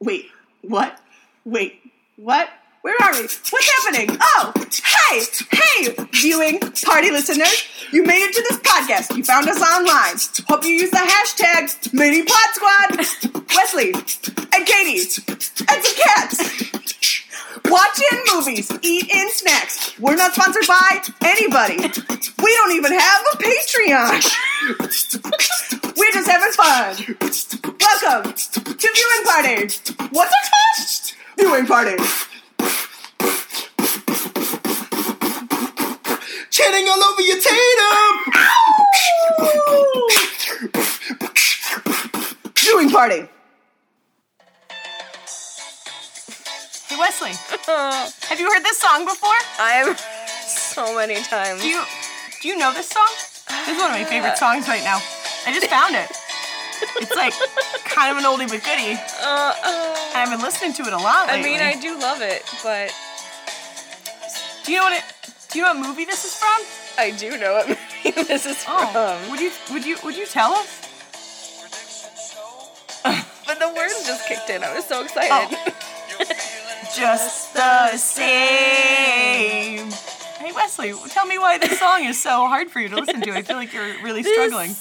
Wait, what? Wait, what? Where are we? What's happening? Oh, hey, hey, viewing party listeners. You made it to this podcast. You found us online. Hope you use the hashtag Mini Pod Squad. Wesley and Katie and some cats. Watch in movies, eat in snacks. We're not sponsored by anybody. We don't even have a Patreon. We're just having fun. Welcome to Viewing Party. What's it called? Viewing Party. Chanting all over your tatum. Viewing Party. Hey Wesley, have you heard this song before? I've so many times. Do you do you know this song? This is one of my favorite songs right now. I just found it. It's like kind of an oldie but goodie. Uh, uh, I've been listening to it a lot I mean, I do love it, but do you know what it? Do you know what movie this is from? I do know what movie this is Oh, from. would you would you would you tell us? But the words just kicked in. I was so excited. Just the same. Hey Wesley, tell me why this song is so hard for you to listen to. I feel like you're really This- struggling.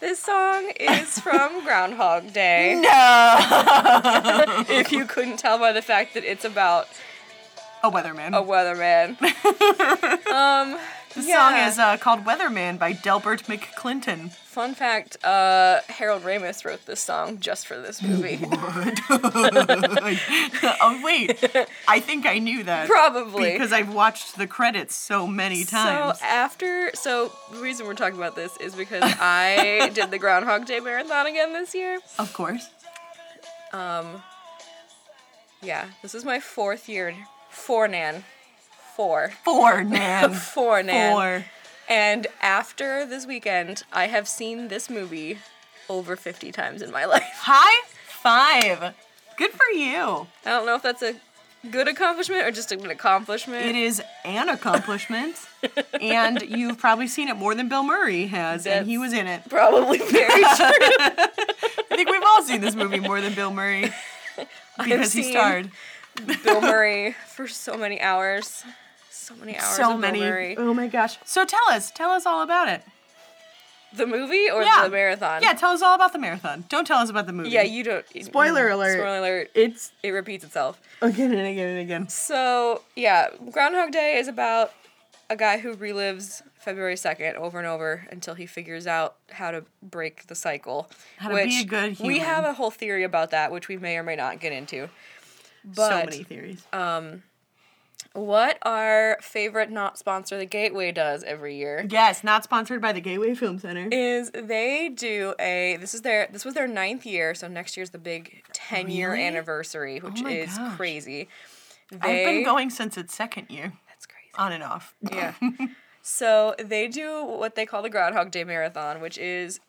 This song is from Groundhog Day. No. if you couldn't tell by the fact that it's about A weatherman. a weatherman. um, the yeah. song is uh, called Weatherman by Delbert McClinton. Fun fact: uh, Harold Ramis wrote this song just for this movie. oh wait, I think I knew that. Probably. because I've watched the credits so many times. So after, so the reason we're talking about this is because I did the Groundhog Day marathon again this year. of course. Um, yeah, this is my fourth year. Four nan, four, Four, Nan. four nan. Four. And after this weekend, I have seen this movie over fifty times in my life. High five. Good for you. I don't know if that's a good accomplishment or just an accomplishment. It is an accomplishment, and you've probably seen it more than Bill Murray has, and he was in it. Probably very true. I think we've all seen this movie more than Bill Murray because he starred. Bill Murray for so many hours. So many hours. So of many. Oh my gosh. So tell us, tell us all about it. The movie or Yeah. the marathon? Yeah, tell us all about the marathon. Don't tell us about the movie. Yeah, you don't. Spoiler mm-hmm. alert. Spoiler alert. It's It repeats itself. again and again and again. So, yeah, Groundhog Day is about a guy who relives February 2nd over and over until he figures out how to break the cycle. How to be which a good human. We have a whole theory about that, which we may or may not get into. But so many theories. Um, what our favorite not sponsor, the Gateway, does every year yes, not sponsored by the Gateway Film Center. is they do a this is their this was their ninth year, so next year's the big ten year Really? anniversary, oh which Oh is gosh. crazy. I've been going since its second year, That's crazy. on and off. Yeah. so they do what they call the Groundhog Day Marathon, which is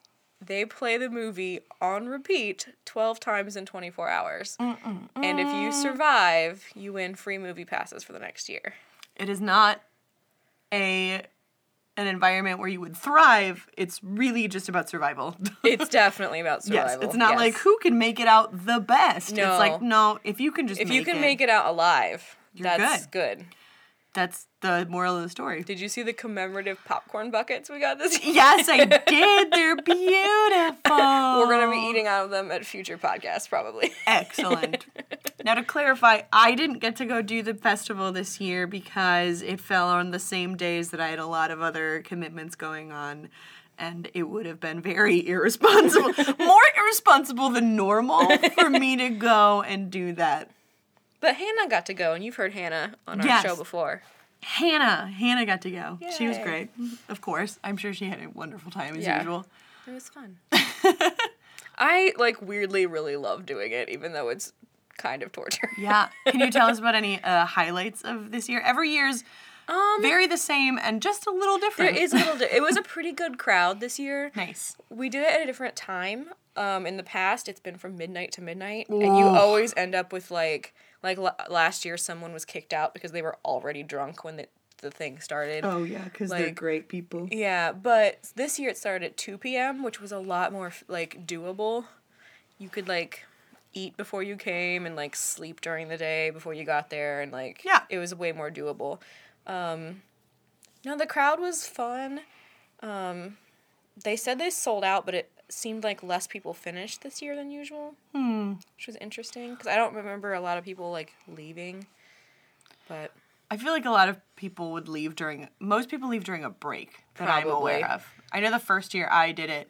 they play the movie on repeat 12 times in 24 hours. And if you mm. survive, you win free movie passes for the next year. It is not a an environment where you would thrive. It's really just about survival. It's definitely about survival. yes, it's not like who can make it out the best. No. It's like no, if you can just if make you can make it out alive, that's good. That's the moral of the story. Did you see the commemorative popcorn buckets we got this year? Yes, I did. They're beautiful. We're gonna be eating out of them at future podcasts, probably. Excellent. now, to clarify, I didn't get to go do the festival this year because it fell on the same days that I had a lot of other commitments going on. And it would have been very irresponsible, more irresponsible than normal for me to go and do that. But Hannah got to go, and you've heard Hannah on our Yes. show before. Hannah, Hannah got to go. She was great, of course. I'm sure she had a wonderful time as Yeah. usual. It was fun. I like weirdly really love doing it, even though it's kind of torture. Yeah. Can you tell us about any uh, highlights of this year? Every year's Um, very the same and just a little different. is a little. Di- it was a pretty good crowd this year. nice. We did it at a different time. Um, in the past, it's been from midnight to midnight, and you always end up with like like l- last year, someone was kicked out because they were already drunk when the the thing started. Oh yeah, because they're Like- great people. Yeah, but this year it started at 2 p.m., which was a lot more like doable. You could like eat before you came and like sleep during the day before you got there and like Yeah. it was way more doable. Um, no, the crowd was fun. Um, they said they sold out, but it seemed like less people finished this year than usual, Hmm. which was interesting because I don't remember a lot of people like leaving. But I feel like a lot of people would leave during most people leave during a break that I'm aware of. I know the first year I did it,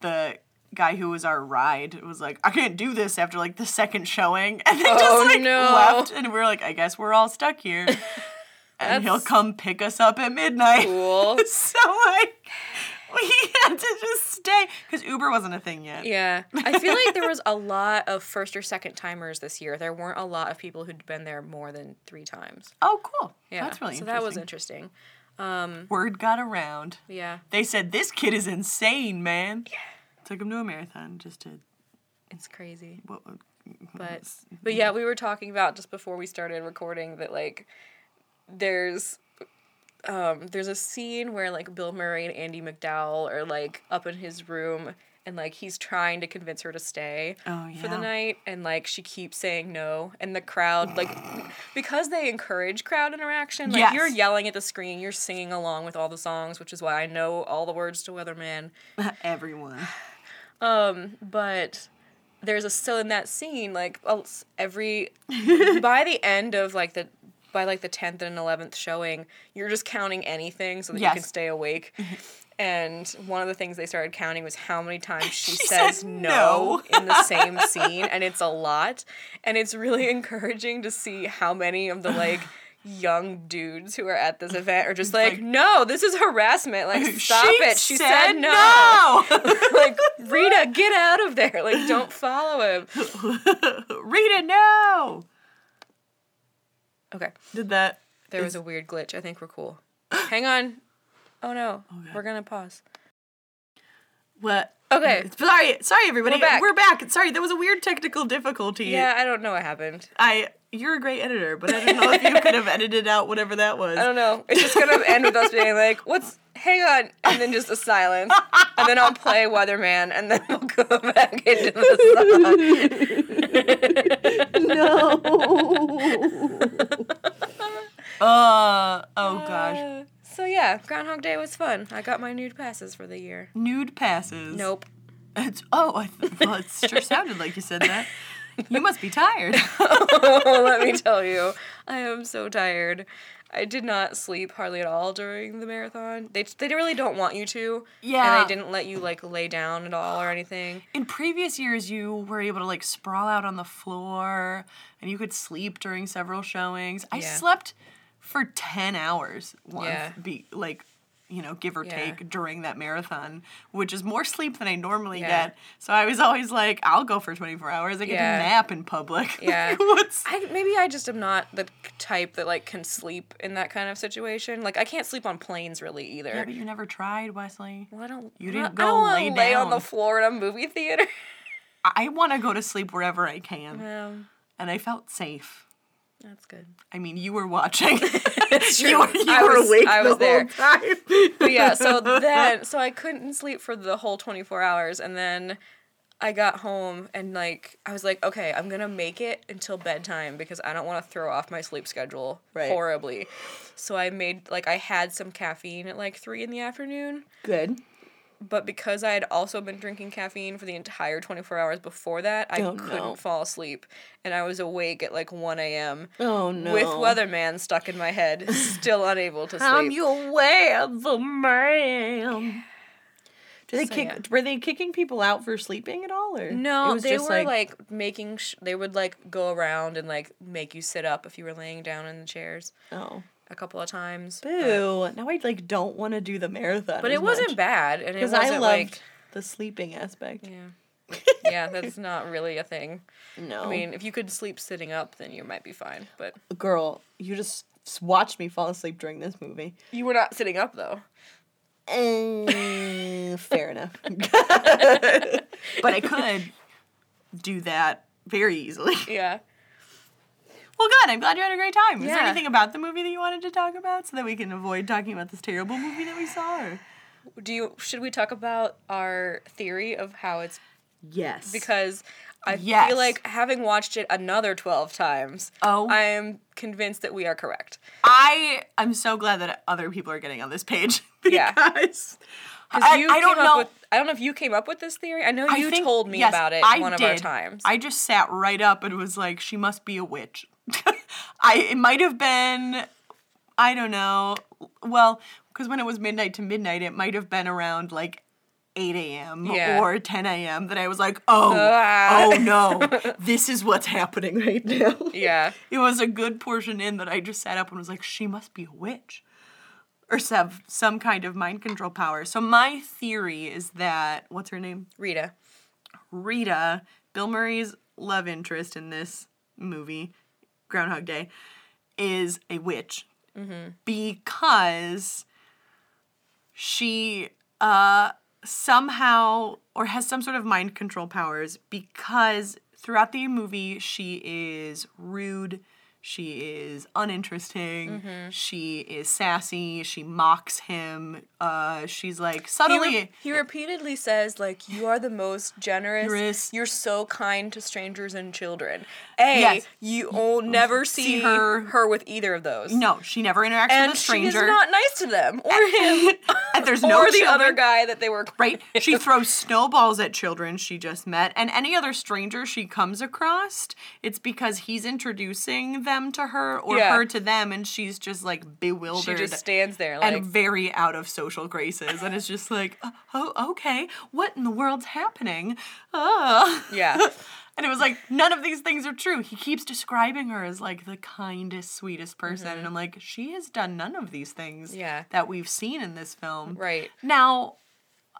the guy who was our ride was like, I can't do this after like the second showing and then Oh, just like no. left and we are like, I guess we're all stuck here. and he'll come pick us up at midnight. cool. so like we had to just stay because Uber wasn't a thing yet. Yeah. I feel like there was a lot of first or second timers this year. There weren't a lot of people who'd been there more than three times. Oh, cool. Yeah. That's really interesting. so that was interesting. Um, Word got around. Yeah. They said this kid is insane, man. Yeah. Took him to a marathon just to. It's crazy. What, But but yeah, we were talking about just before we started recording that like there's um there's a scene where like Bill Murray and Andie MacDowell are like up in his room and like he's trying to convince her to stay Oh, for the night and like she keeps saying no and the crowd like because they encourage crowd interaction like Yes. you're yelling at the screen you're singing along with all the songs which is why I know all the words to Weatherman everyone. um, but there's a still in that scene like every by the end of like the by like the 10th and 11th showing you're just counting anything so that you can stay awake and one of the things they started counting was how many times she, She says no, no. in the same scene and it's a lot and it's really encouraging to see how many of the like young dudes who are at this event are just like, like- no this is harassment like stop she it she said, said, no no. like Rita, get out of there! Like, don't follow him. Rita, no. Okay, Did that? there was a weird glitch. I think we're cool. Hang on. Oh no, we're gonna pause. What? Okay. Sorry, sorry, everybody. We're back. We're back. Sorry, there was a weird technical difficulty. Yeah, I don't know what happened. I. You're a great editor, but I don't know if you could have edited out whatever that was. I don't know. It's just gonna end with us being like, "What's? Hang on," and then just a silence, and then I'll play Weatherman, and then we'll go back into the song. Uh. Oh gosh. Uh, so yeah, Groundhog Day was fun. I got my nude passes for the year. Nude passes. Nope. It's, oh, I th- well, it sure sounded like you said that. You must be tired. Let me tell you, I am so tired. I did not sleep hardly at all during the marathon. They they really don't want you to. Yeah. And they didn't let you like lay down at all or anything. In previous years, you were able to like sprawl out on the floor and you could sleep during several showings. I Yeah. slept for 10 hours once, Yeah. be, like, you know, give or Yeah. take during that marathon, which is more sleep than I normally Yeah. get. So I was always like, I'll go for 24 hours. I get Yeah. to nap in public. Yeah. What's. I maybe I just am not the type that like can sleep in that kind of situation. Like I can't sleep on planes really either. Yeah, but you never tried, Wesley. well, I don't. You didn't go I don't lay lay on the down. floor in a movie theater. I want to go to sleep wherever I can. um, And I felt safe. That's good. I mean, you were watching. It's true. you were, you I were was, awake I the there. whole time. but yeah, so then so I couldn't sleep for the whole 24 hours and then I got home and like I was like, okay, I'm going to make it until bedtime because I don't want to throw off my sleep schedule Right. horribly. So I made like I had some caffeine at like 3 in the afternoon, Good. But because I had also been drinking caffeine for the entire 24 hours before that, I Oh, couldn't no. fall asleep and I was awake at like 1 a.m. Oh no. with Weatherman stuck in my head, still unable to sleep. I'm your weatherman. Did they So, kick? yeah. Were they kicking people out for sleeping at all, or No, it was they just were like, making. Sh- they would like go around and like make you sit up if you were laying down in the chairs oh, a couple of times. but- boo. Now I like don't want to do the marathon. But, it wasn't bad, and it because wasn't I loved like the sleeping aspect. yeah, yeah. That's not really a thing. No, I mean, if you could sleep sitting up, then you might be fine. But girl, you just watched me fall asleep during this movie. you were not sitting up though. Eh, fair enough. but I could do that very easily. Yeah. Well, good. I'm glad you had a great time. Is there anything about the movie that you wanted to talk about so that we can avoid talking about this terrible movie that we saw? Or? Do you? Should we talk about our theory of how it's Yes. because I Yes. feel like having watched it another 12 times, Oh. I am convinced that we are correct. I am so glad that other people are getting on this page Yeah. because Because I, I don't know. with I don't know if you came up with this theory. I know I you think- told me yes, about it I one of our times. I just sat right up and was like, she must be a witch. I it might have been, I don't know. Well, because when it was midnight to midnight, it might have been around like 8 a.m. Yeah. or 10 a.m. that I was like, oh, Ah. oh no, this is what's happening right now. yeah. It was a good portion in that I just sat up and was like, she must be a witch. Or some, some kind of mind control power. So my theory is that, what's her name? Rita. Rita, Bill Murray's love interest in this movie, Groundhog Day, is a witch because she uh, somehow or has some sort of mind control powers because throughout the movie she is rude. She is uninteresting. She is sassy. She mocks him. Uh, she's like He, re- he repeatedly says like you are the most generous. You're so kind to strangers and children. A, Yes. you will never see, See her her- with either of those. no, she never interacts and with a stranger. not nice to them or him and there's no or the children. other guy that they were right? She throws snowballs at children she just met, and any other stranger she comes across, it's because he's introducing them to her or Yeah. her to them, and she's just like bewildered. She just stands there like and very out of social graces, and it's just like, oh, okay, what in the world's happening? Oh. yeah. And it was like, none of these things are true. He keeps describing her as like the kindest, sweetest person. And I'm like, she has done none of these things Mm-hmm. Yeah. that we've seen in this film. Right. Now,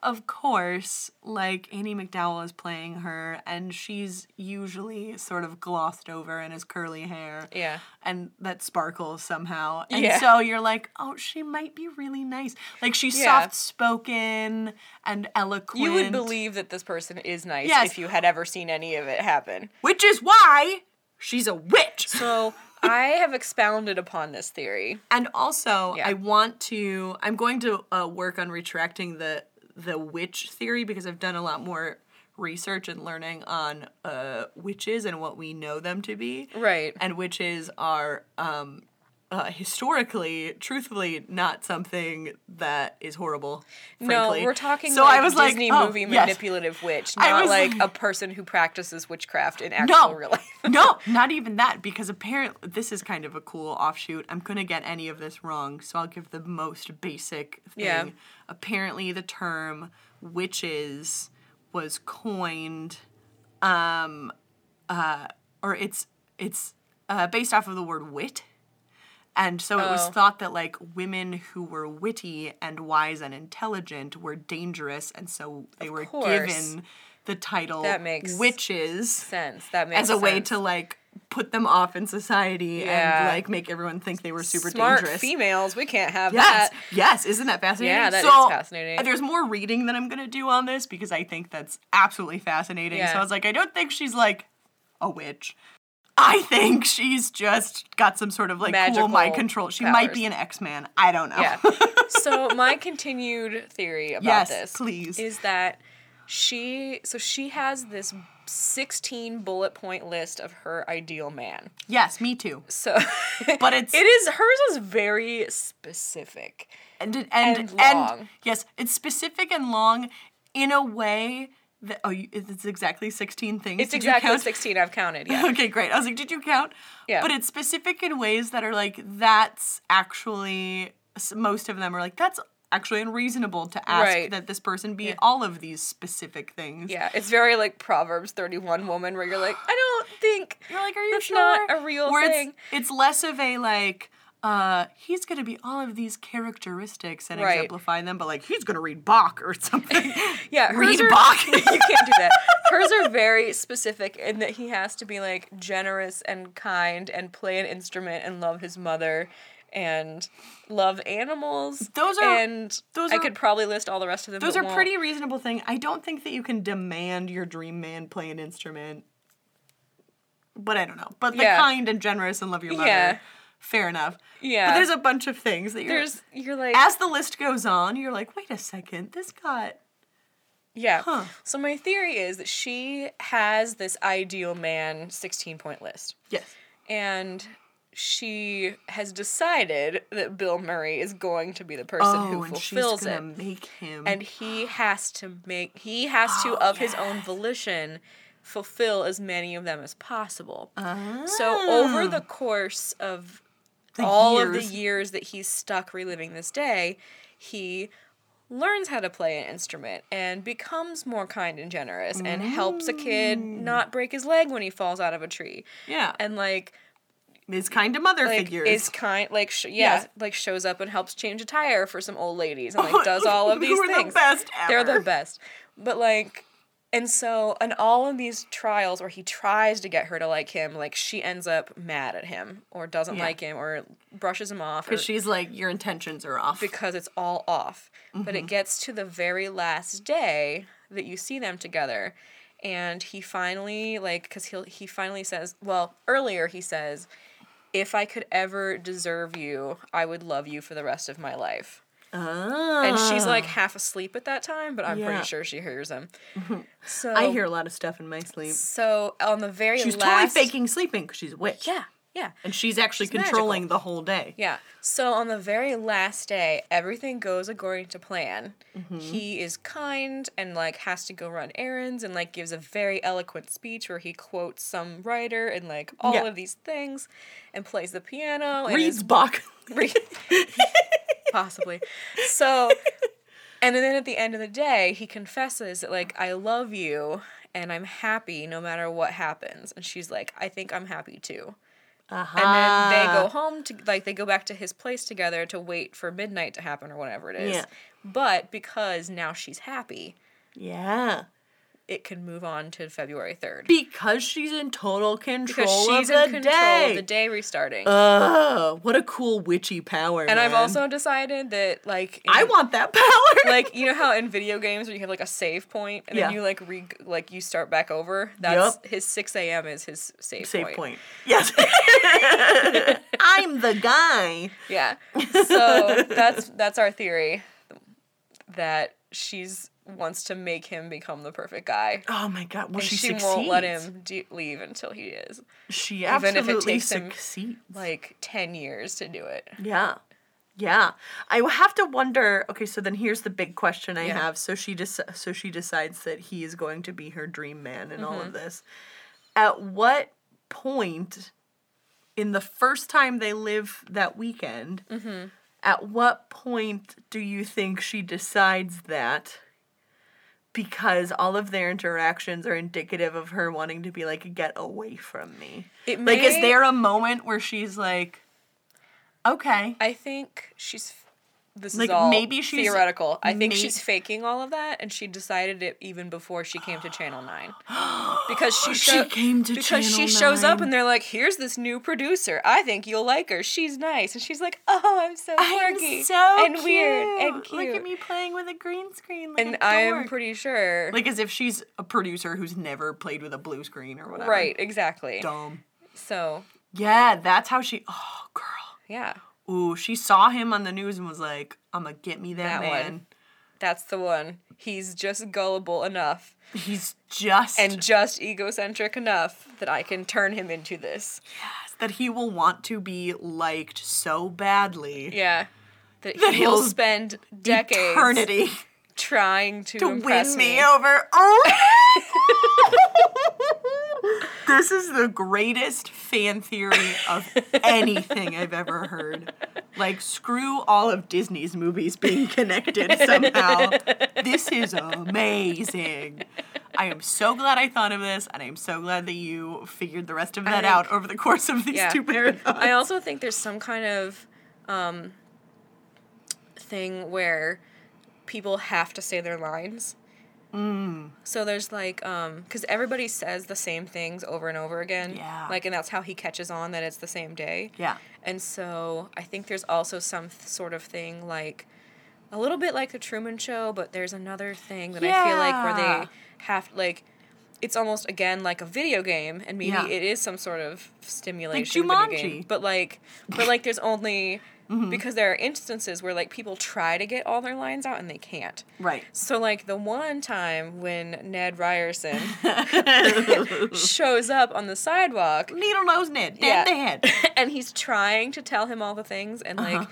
of course, like Annie MacDowell is playing her, and she's usually sort of glossed over and has curly hair. Yeah. And that sparkles somehow. And Yeah. so you're like, oh, she might be really nice. Like she's Yeah. soft spoken and eloquent. You would believe that this person is nice Yes. if you had ever seen any of it happen. Which is why she's a witch. So I have expounded upon this theory. And also, Yeah. I want to. I'm going to uh, work on retracting the the witch theory because I've done a lot more research and learning on uh, witches and what we know them to be. Right. And witches are um, uh, historically, truthfully, not something that is horrible. Frankly. No, we're talking So like I was Disney like, oh, movie yes. manipulative witch, I not like like- a person who practices witchcraft in actual No, real life. no, not even that. Because apparently, this is kind of a cool offshoot. I'm gonna get any of this wrong, so I'll give the most basic thing. Yeah. Apparently, the term witches was coined, um, uh, or it's it's uh, based off of the word wit. And so it was Oh. thought that like women who were witty and wise and intelligent were dangerous, and so they were course. given the title That makes witches sense. That makes as a way to like put them off in society Yeah. and like make everyone think they were super smart dangerous. females. We can't have Yes, that. yes, isn't that fascinating? Yeah, that that is fascinating. Uh, there's more reading that I'm gonna do on this because I think that's absolutely fascinating. So I was like, I don't think she's like a witch. I think she's just got some sort of like Magical cool mind control. She might be an X Man. I don't know. Yeah. so my continued theory about Yes, this please. is that she so she has this 16 bullet point list of her ideal man. yes, me too. So But it's it is hers is very specific. and and And and, long. yes, it's specific and long in a way that oh, you, it's exactly sixteen things. It's Did you exactly count? 16 I've counted, yeah. Okay, great. I was like, did you count? Yeah. But it's specific in ways that are like that's actually most of them are like that's actually unreasonable to ask Right. that this person be all of these specific things. Yeah, it's very like Proverbs 31 woman where you're like, I don't think You're like, are you That's sure? not a real Where thing. It's, it's less of a like, uh, he's gonna be all of these characteristics and Right. exemplify them, but like he's gonna read Bach or something. Yeah, read are- Bach. you can't do that. Hers are very specific in that he has to be like generous and kind and play an instrument and love his mother and love animals. Those are- and those I are- could probably list all the rest of them. Those are won't. pretty reasonable thing. I don't think that you can demand your dream man play an instrument. But I don't know. But the Yeah. kind and generous and love your mother. Yeah. Fair enough. Yeah. But there's a bunch of things that you're There's you're like as the list goes on, you're like, wait a second, this got Yeah. Huh. So my theory is that she has this ideal man 16 point list. Yes. And she has decided that Bill Murray is going to be the person Oh, who and she's fulfills gonna it. make him. And he has to make he has to Oh, of his own volition fulfill as many of them as possible. Ah. So over the course of The all of the years that he's stuck reliving this day, he learns how to play an instrument and becomes more kind and generous and helps a kid Mm. not break his leg when he falls out of a tree. yeah, And like is kind of mother like figures. is kind like sh- yeah, like shows up and helps change a tire for some old ladies and like does all of these are the things. best They're the best. But like and so in all of these trials where he tries to get her to like him, like she ends up mad at him or doesn't Yeah. like him or brushes him off because she's like, your intentions are off. because it's all off. But Mm-hmm. it gets to the very last day that you see them together, and he finally like because he he finally says, well, earlier he says, if I could ever deserve you, I would love you for the rest of my life. Ah. And she's like half asleep at that time, but I'm Yeah. pretty sure she hears him. So I hear a lot of stuff in my sleep. So on the very She's last, totally faking sleeping because she's a witch. Yeah, yeah. And she's actually She's magical. controlling the whole day. Yeah. So on the very last day, everything goes according to plan. He is kind and like has to go run errands and like gives a very eloquent speech where he quotes some writer and like all Yeah. of these things and plays the piano and Reads is Bach. re- possibly. So and then at the end of the day, he confesses that like I love you and I'm happy no matter what happens. And she's like, I think I'm happy too. Uh-huh. And then they go home to like they go back to his place together to wait for midnight to happen or whatever it is. Yeah. But because now she's happy, Yeah. It can move on to February third. Because she's in total control Because she's of the in control day. of the day restarting. Oh, what a cool witchy power. and I've also decided that like in- I want that power. like you know how in video games where you have like a save point and then you like re like you start back over. That's his six a.m. is his save, Save point. point. Yes. I'm the guy. Yeah. So that's that's our theory that she's wants to make him become the perfect guy. Oh my god. Well, and she, she won't let him de- leave until he is She even if it absolutely takes him, succeeds. like 10 years to do it. Yeah. Yeah. I have to wonder, okay, so then here's the big question I Yeah. have. So she dec- so she decides that he is going to be her dream man and all Mm-hmm. of this. At what point in the first time they live that weekend, Mm-hmm. at what point do you think she decides that? Because all of their interactions are indicative of her wanting to be like, get away from me. It Like, is there a moment where she's like, okay, I think she's this Like, is all maybe she's- theoretical. I think may- she's faking all of that, and she decided it even before she came to Channel Nine, because she She came to because she Channel shows up and they're like, "Here's this new producer. I think you'll like her. She's nice." And she's like, "Oh, I'm so quirky I'm so and weird and cute." Look at me playing with a green screen. Like and I'm pretty sure, like as if she's a producer who's never played with a blue screen or whatever. right? Exactly. Dumb. So Yeah, that's how she. Oh, girl. yeah, Ooh, she saw him on the news and was like, "I'm gonna get me that, That man. one. that's the one. He's just gullible enough He's just and just egocentric enough that I can turn him into this. Yes, that he will want to be liked so badly. Yeah. That That he will he'll spend decades Eternity trying to, to impress win me. me over. Oh. this is the greatest fan theory of anything I've ever heard. Like, screw all of Disney's movies being connected somehow. This is amazing. I am so glad I thought of this, and I'm so glad that you figured the rest of that think- out over the course of these Yeah. two marathons. I also think there's some kind of um, thing where people have to say their lines. Mm. So there's like, um, because everybody says the same things over and over again. Yeah. Like, and that's how he catches on that it's the same day. yeah. And so I think there's also some th- sort of thing like a little bit like the Truman Show, but there's another thing that I feel like where they have like it's almost again like a video game, and maybe Yeah. it is some sort of stimulation video game. Jumanji. But like, but like, there's only Mm-hmm. because there are instances where like people try to get all their lines out and they can't. Right. So like the one time when Ned Ryerson shows up on the sidewalk Needle nose Ned. Yeah. Dead the head. and he's trying to tell him all the things and like Uh-huh.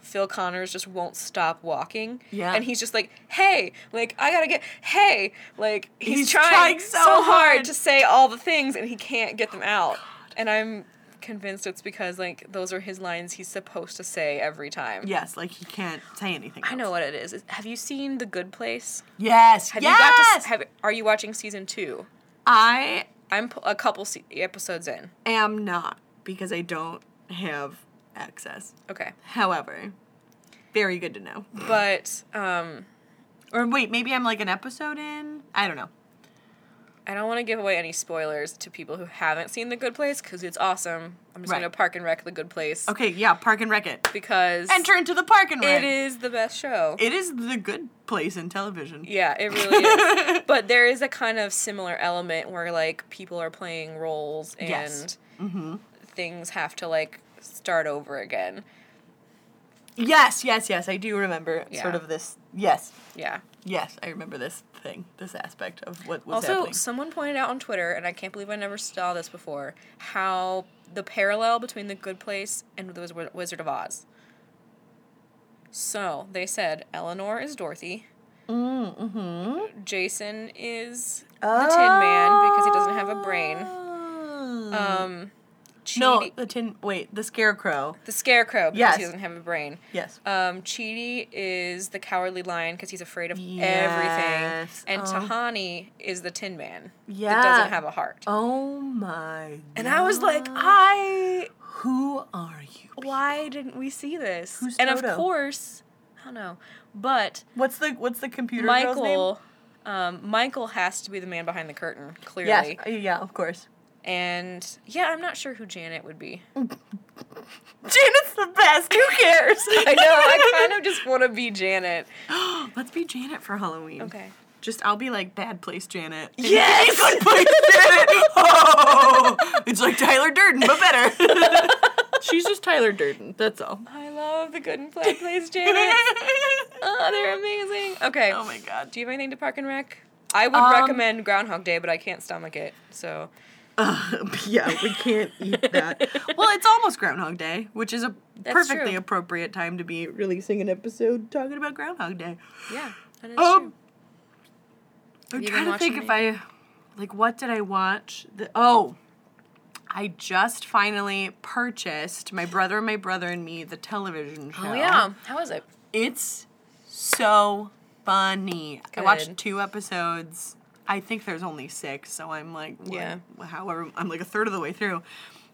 Phil Connors just won't stop walking. Yeah. And he's just like, hey, like, I gotta get, hey. Like, he's, He's trying, trying so, hard. hard. to say all the things and he can't get them out. And I'm convinced it's because, like, those are his lines he's supposed to say every time. Yes, like he can't say anything. I know what it is. Have you seen The Good Place? Yes. Have yes. you got to, have, are you watching season two? I I'm a couple episodes in. I am not because I don't have access. Okay. However, very good to know. But, um, Or wait, maybe I'm like an episode in. I don't know. I don't want to give away any spoilers to people who haven't seen The Good Place because it's awesome. I'm just Right. going to park and wreck The Good Place Okay, yeah, Park and Wreck It. because Enter into the Park and Wreck. it is the best show. It is the good place in television. yeah, it really is. but there is a kind of similar element where like people are playing roles and Yes. Mm-hmm. things have to like start over again. Yes, yes, yes. I do remember Yeah. sort of this. Yes, Yeah. yes, I remember this thing, this aspect of what was also, happening. someone pointed out on Twitter, and I can't believe I never saw this before, how the parallel between The Good Place and The Wizard of Oz. So they said Eleanor is Dorothy. Mm-hmm. Jason is the Tin Man because he doesn't have a brain. Um, No, the tin. Wait, the scarecrow. the Scarecrow because Yes. he doesn't have a brain. Yes. Um, Chidi is the Cowardly Lion because he's afraid of Yes. everything, and Oh. Tahani is the Tin Man Yeah. that doesn't have a heart. Oh my. And I was like, I Who are you? why didn't we see this? Who's and of course, I don't know, but What's the What's the computer girl's name? Michael, um, Michael has to be the man behind the curtain, clearly. Yes. Yeah. Of course. And yeah, I'm not sure who Janet would be. Janet's the best. Who cares? I know. I kind of just want to be Janet. Let's be Janet for Halloween. Okay. Just I'll be like bad place Janet. Yes! Good place Janet. Oh, it's like Tyler Durden, but better. She's just Tyler Durden. That's all. I love the Good and Play Place Janet. oh, they're amazing. Okay. oh my god. Do you have anything to Park and Rec? I would Um, recommend Groundhog Day, but I can't stomach it. So Uh, yeah, we can't eat that. well, it's almost Groundhog Day, which is a That's perfectly true. appropriate time to be releasing an episode talking about Groundhog Day. yeah, that is Um, true. I'm trying to think if I, like, what did I watch? The, oh, I just finally purchased my brother, my brother and me the television show. Oh yeah, how is it? it's so funny. I watched two episodes. I think there's only six, so I'm like, what- Yeah. however, I'm like a third of the way through.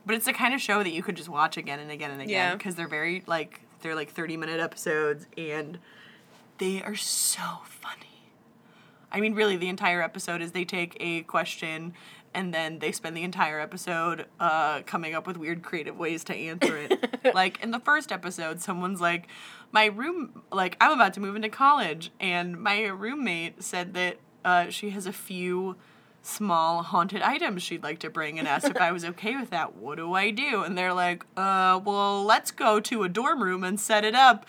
But it's the kind of show that you could just watch again and again and again because they're very like they're like 30 minute episodes and they are so funny. I mean, really, the entire episode is they take a question and then they spend the entire episode uh, coming up with weird, creative ways to answer it. like in the first episode, someone's like, "My room, like I'm about to move into college, and my roommate said that uh, she has a few." small haunted items she'd like to bring and asked if I was okay with that. What do I do? And they're like, uh, well, let's go to a dorm room and set it up.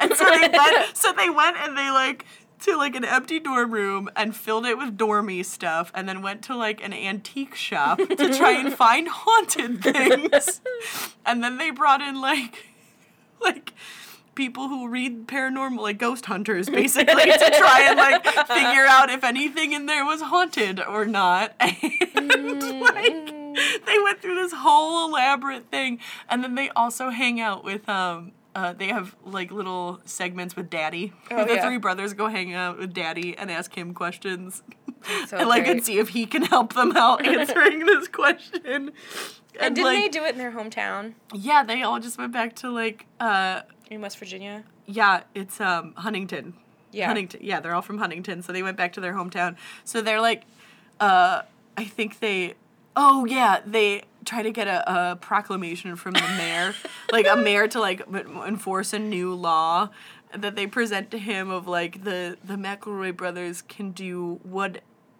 And so they went, so they went and they like to like an empty dorm room and filled it with dormy stuff and then went to like an antique shop to try and find haunted things. And then they brought in like like people who read paranormal like ghost hunters basically to try and like figure out if anything in there was haunted or not. And like they went through this whole elaborate thing. And then they also hang out with um uh, they have like little segments with daddy. Oh, the yeah. three brothers go hang out with daddy and ask him questions. So and like great. and see if he can help them out answering this question. And, And didn't like, they do it in their hometown? Yeah they all just went back to like uh in West Virginia? yeah, it's um Huntington. Yeah. Huntington. Yeah, they're all from Huntington, so they went back to their hometown. So they're like uh I think they Oh yeah, they try to get a, a proclamation from the mayor, like a mayor to like enforce a new law that they present to him of like the the McElroy brothers can do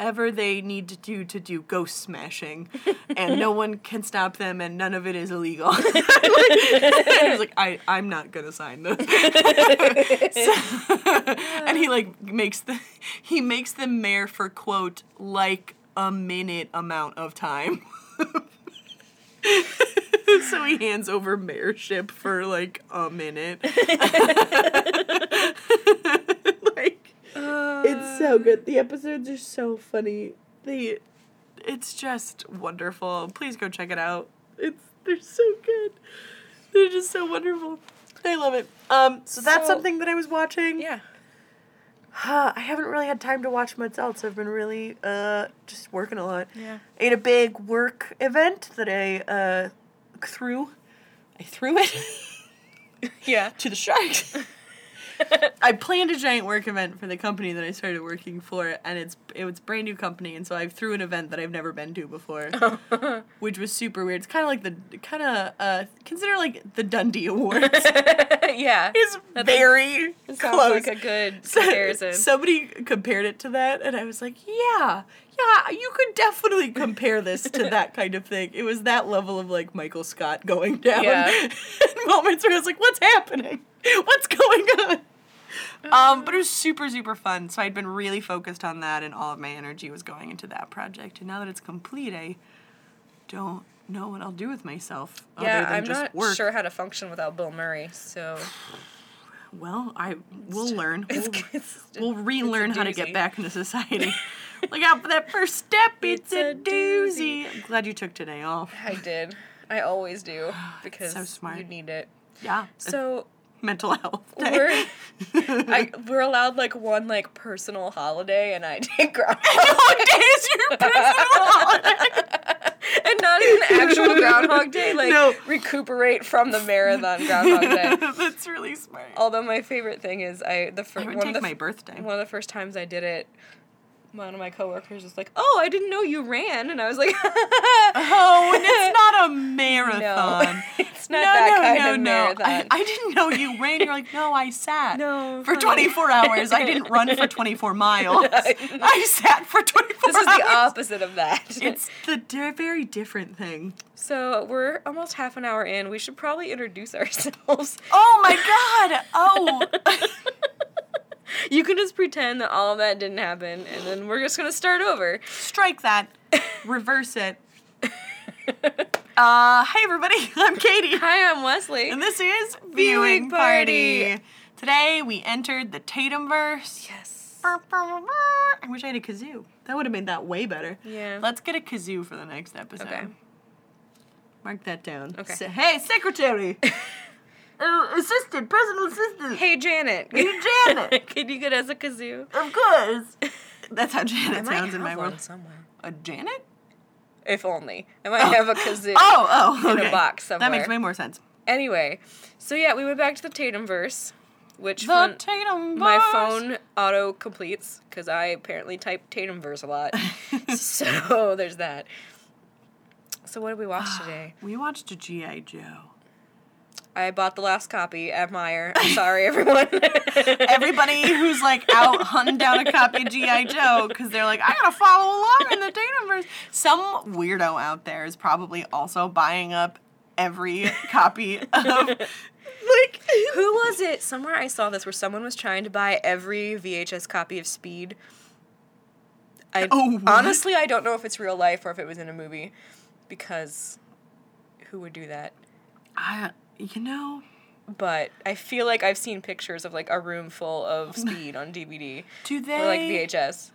whatever they need to do to do ghost smashing, and no one can stop them, and none of it is illegal. and he was like, I, I'm not gonna sign this. So- and he like makes the he makes the mayor for quote like a minute amount of time. so he hands over mayorship for like a minute. Like it's so good. The episodes are so funny. The it's just wonderful. Please go check it out. It's they're so good. They're just so wonderful. I love it. Um, so that's So- something that I was watching. Yeah. Uh, I haven't really had time to watch much else. I've been really uh, just working a lot. Yeah. I had a big work event that I uh, threw. I threw it Yeah. to the sharks. I planned a giant work event for the company that I started working for, and it's it was a brand new company, and so I threw an event that I've never been to before, which was super weird. It's kind of like the kind of uh, consider like the Dundie Awards. yeah. It's very Sounds close. like a good comparison. Somebody compared it to that, and I was like, yeah, yeah, you could definitely compare this to that kind of thing. It was that level of like Michael Scott going down. Yeah. moments where I was like, what's happening? What's going on? Um, but it was super, super fun. So I'd been really focused on that, and all of my energy was going into that project. And now that it's complete, I don't know what I'll do with myself yeah, other than I'm not work. sure how to function without Bill Murray, so Well, I will learn. We'll- it's, We'll relearn how to get doozy. back into society. Look out for that first step. It's, It's a, a doozy. I'm glad you took today off. I did. I always do because so smart. you need it. Yeah. So mental health. day. we're I, we're allowed like one like personal holiday, and I take Groundhog day is your personal holiday? and not even actual Groundhog Day. Like No. recuperate from the marathon Groundhog Day. That's really smart. Although my favorite thing is I the first one take of the my birthday. one of the first times I did it. One of my coworkers was like, "Oh, I didn't know you ran," and I was like, Oh, and it's not a marathon. No, it's not no, that no, kind no, of no. marathon. I, I didn't know you ran. You're like, no, I sat. No, For honey. 24 hours. I didn't run for 24 miles. I sat for 24 this is hours. the opposite of that. It's the di- very different thing. so we're almost half an hour in. We should probably introduce ourselves. Oh my god! Oh, You can just pretend that all of that didn't happen, and then we're just gonna start over. strike that. Reverse it. Uh, hey everybody, I'm Katie. Hi, I'm Wesley. And this is Viewing Party. Party. Today we entered the Tatumverse. yes. I wish I had a kazoo. That would have made that way better. Yeah. Let's get a kazoo for the next episode. Okay. Mark that down. Okay. Se- hey, secretary. Uh, assistant, personal assistant. Hey, Janet. Hey, Janet. Can you get us a kazoo? Of course. That's how Janet I might sounds in my world. somewhere. A Janet? If only. I might have a kazoo. Oh, oh, okay. In a okay. box That makes way more sense. Anyway, so yeah, we went back to the Tatum verse, which The fun- Tatum my phone auto completes because I apparently type Tatum verse a lot. so there's that. So what did we watch today? We watched a G.I. Joe. I bought the last copy at Meijer. I'm sorry, everyone. Everybody who's like out hunting down a copy of G.I. Joe because they're like, I gotta follow along in the Tatumverse. Some weirdo out there is probably also buying up every copy of like Who was it? Somewhere I saw this where someone was trying to buy every VHS copy of Speed. I Oh, honestly I don't know if it's real life or if it was in a movie, because who would do that? I, you know, But I feel like I've seen pictures of like a room full of Speed on DVD do they or like VHS.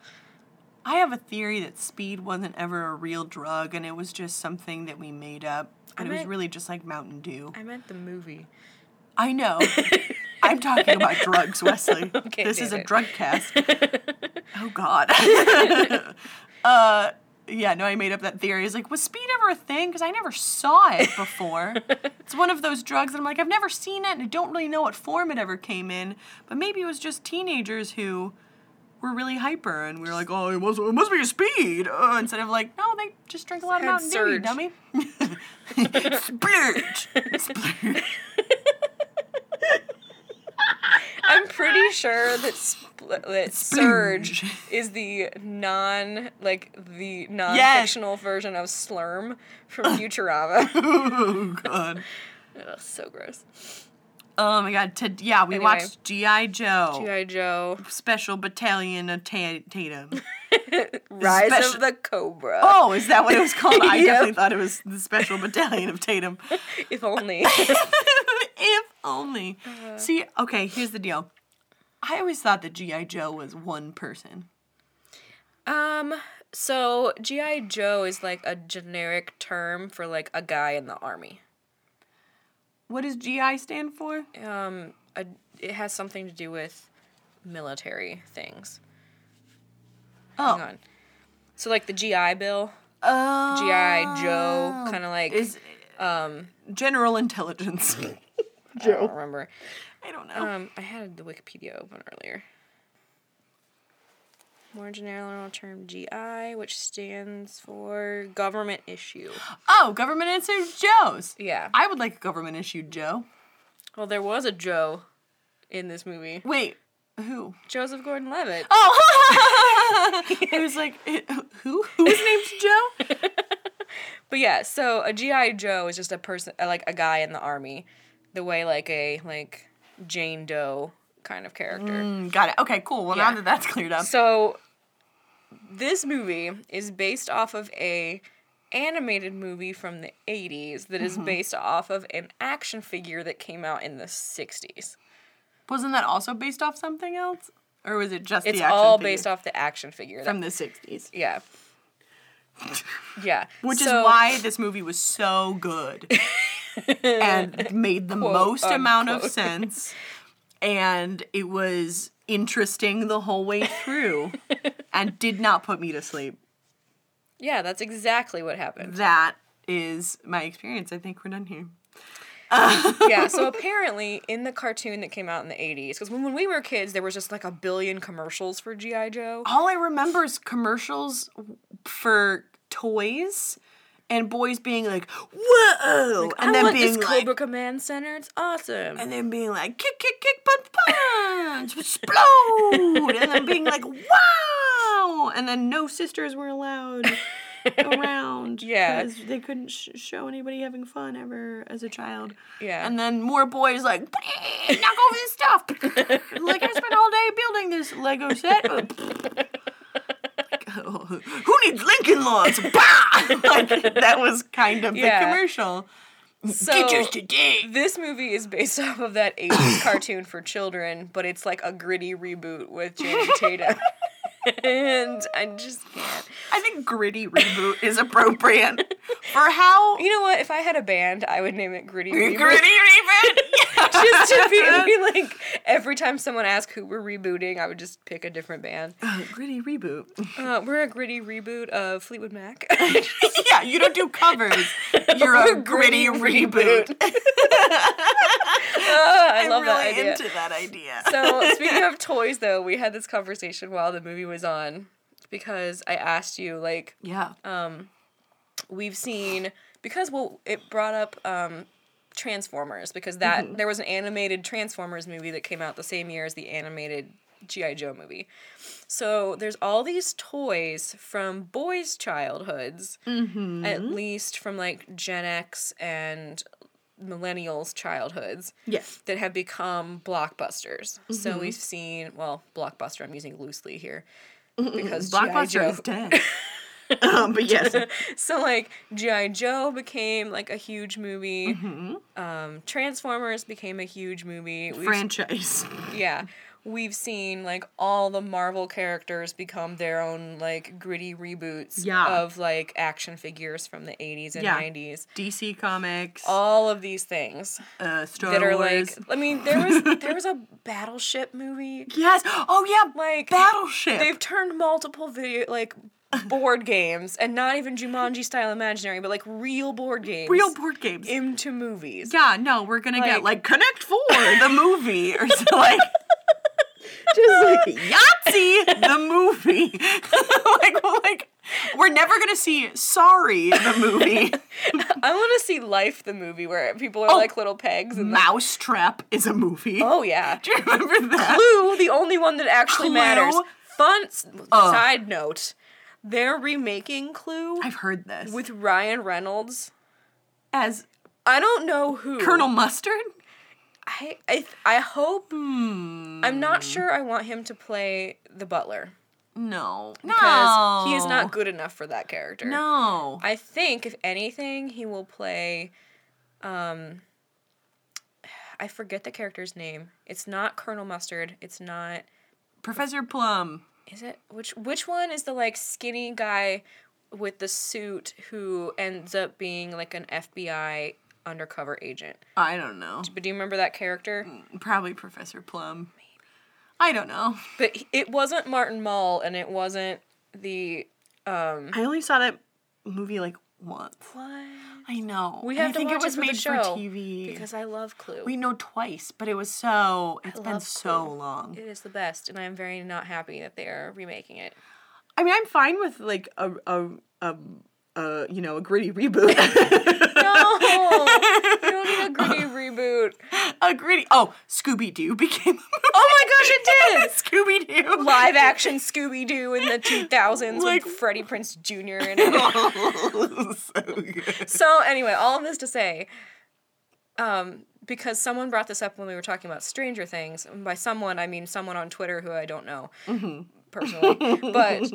I have a theory that speed wasn't ever a real drug and it was just something that we made up. And it was really just like Mountain Dew. I meant the movie. I know. I'm talking about drugs, Wesley. Okay, this is a drug cast. oh God. uh, yeah, no, I made up that theory. It's like, was speed ever a thing? Because I never saw it before. it's one of those drugs that I'm like, I've never seen it, and I don't really know what form it ever came in. But maybe it was just teenagers who were really hyper, and we were like, oh, it must, it must be a speed. Uh, instead of like, no, they just drink a lot of Mountain Dew, dummy. Splurge. Splurge. I'm pretty sure that spl- that Surge is the non like the non-fictional version of Slurm from Futurama. oh god. So gross. Oh my god. T- yeah, we Anyway. watched G.I. Joe. GI Joe, Special Battalion of Ta- Tatum. Rise Special- of the Cobra. Oh, is that what it was called? I Yep. definitely thought it was the Special Battalion of Tatum. If only. if only. Uh-huh. See, okay, here's the deal. I always thought that G.I. Joe was one person. um. So GI Joe is like a generic term for like a guy in the army. What does GI stand for? Um. A, it has something to do with military things. Hang Oh. on. So like the GI Bill, Oh. GI Joe, kind of like Is um. general intelligence. I don't remember. I don't know. Um, I had the Wikipedia open earlier. More general term GI, which stands for government issue. oh, government issued Joes. Yeah. I would like a government issued Joe. Well, there was a Joe in this movie. Wait, who? Joseph Gordon-Levitt. Oh, it was like, eh, who? Whose name's Joe? But yeah, so a GI Joe is just a person, like a guy in the army, the way like a like Jane Doe kind of character. Mm, got it. Okay, cool. Well, Yeah. now that that's cleared up. So this movie is based off of a animated movie from the 80s that Mm-hmm. is based off of an action figure that came out in the 60s. Wasn't that also based off something else? Or was it just It's the action all figure based off the action figure. from the 60s? yeah. Yeah. Which is why this movie was so good and made the Quote, most amount of sense. And it was interesting the whole way through and did not put me to sleep. Yeah, that's exactly what happened. That is my experience. I think we're done here. yeah, so apparently in the cartoon that came out in the 80s, because when, when we were kids, there was just like a billion commercials for G.I. Joe. All I remember is commercials for toys and boys being like, "Whoa!" and I then want being this like, Cobra Command Center. It's awesome. and then being like, "Kick, kick, kick, punch, punch, explode!" and then being like, "Wow!" And then no sisters were allowed around. Yeah. because they couldn't sh- show anybody having fun ever as a child. Yeah. and then more boys like, "Knock over this stuff!" like I spent all day building this Lego set. Who needs Lincoln Logs? Bah! like, that was kind of Yeah. the commercial. so Get yours today. this movie is based off of that 80s cartoon for children, but it's like a gritty reboot with Channing Tatum. and I just can't. I think gritty reboot is appropriate for how You know what? If I had a band, I would name it Gritty Reboot. gritty Reboot. reboot. just to be like every time someone asks who we're rebooting, I would just pick a different band. Uh, gritty reboot. Uh, we're a gritty reboot of Fleetwood Mac. yeah, you don't do covers. You're a gritty reboot. Ah, I I'm love really that idea. into that idea. So speaking of toys, though, we had this conversation while the movie was on because I asked you like yeah. We've seen because well it brought up um Transformers because that Mm-hmm. there was an animated Transformers movie that came out the same year as the animated GI Joe movie. So there's all these toys from boys' childhoods, Mm-hmm. at least from like Gen X and millennials' childhoods yes. that have become blockbusters. So Mm-hmm. we've seen well, blockbuster I'm using loosely here because GI Blockbuster Joe. is dead. um, but yes. So like GI Joe became like a huge movie. Mm-hmm. Um, Transformers became a huge movie. We've, Franchise. yeah, we've seen like all the Marvel characters become their own like gritty reboots Yeah. of like action figures from the eighties and Yeah. nineties. DC Comics. All of these things uh, Star that are Wars. like, I mean, there was there was a Battleship movie. yes. Oh yeah. Like Battleship. They've turned multiple video like board games and not even Jumanji style imaginary, but like real board games. Real board games. into movies. yeah. No, we're gonna get Like- like Connect Four, the movie, or so, like. Just like Yahtzee, the movie, like like We're never gonna see Sorry the movie. I want to see Life, the movie, where people are Oh. like little pegs and. Mousetrap is a movie. oh yeah. Do you remember that? Clue, the only one that actually Clue? matters. Fun Ugh. Oh. side note: they're remaking Clue I've heard this. with Ryan Reynolds. as I don't know who Colonel Mustard. I I, I hope. Hmm. I'm not sure. I want him to play the butler No. because no. he is not good enough for that character. No. I think if anything, he will play. Um, I forget the character's name. It's not Colonel Mustard. It's not. Professor Plum. Is it which which one is the like skinny guy with the suit who ends up being like an FBI undercover agent? I don't know. But do you remember that character? Probably Professor Plum. I don't know. But it wasn't Martin Mull, and it wasn't the. Um, I only saw that movie like once. what? I know. We have I to think watch it was for the made show for TV. Because I love Clue. we know twice, but it was so. It's been so Clue. long. It is the best, and I am very not happy that they are remaking it. I mean, I'm fine with like a a a, a you know a gritty reboot. No, you don't need a gritty reboot. a gritty. Oh, Scooby Doo became. Oh my gosh, it did. Scooby Doo! Live action Scooby Doo in the 2000s Like- with Freddie Prinze Jr. in it. so good. so anyway, all of this to say, um, because someone brought this up when we were talking about Stranger Things. And by someone, I mean someone on Twitter who I don't know personally, but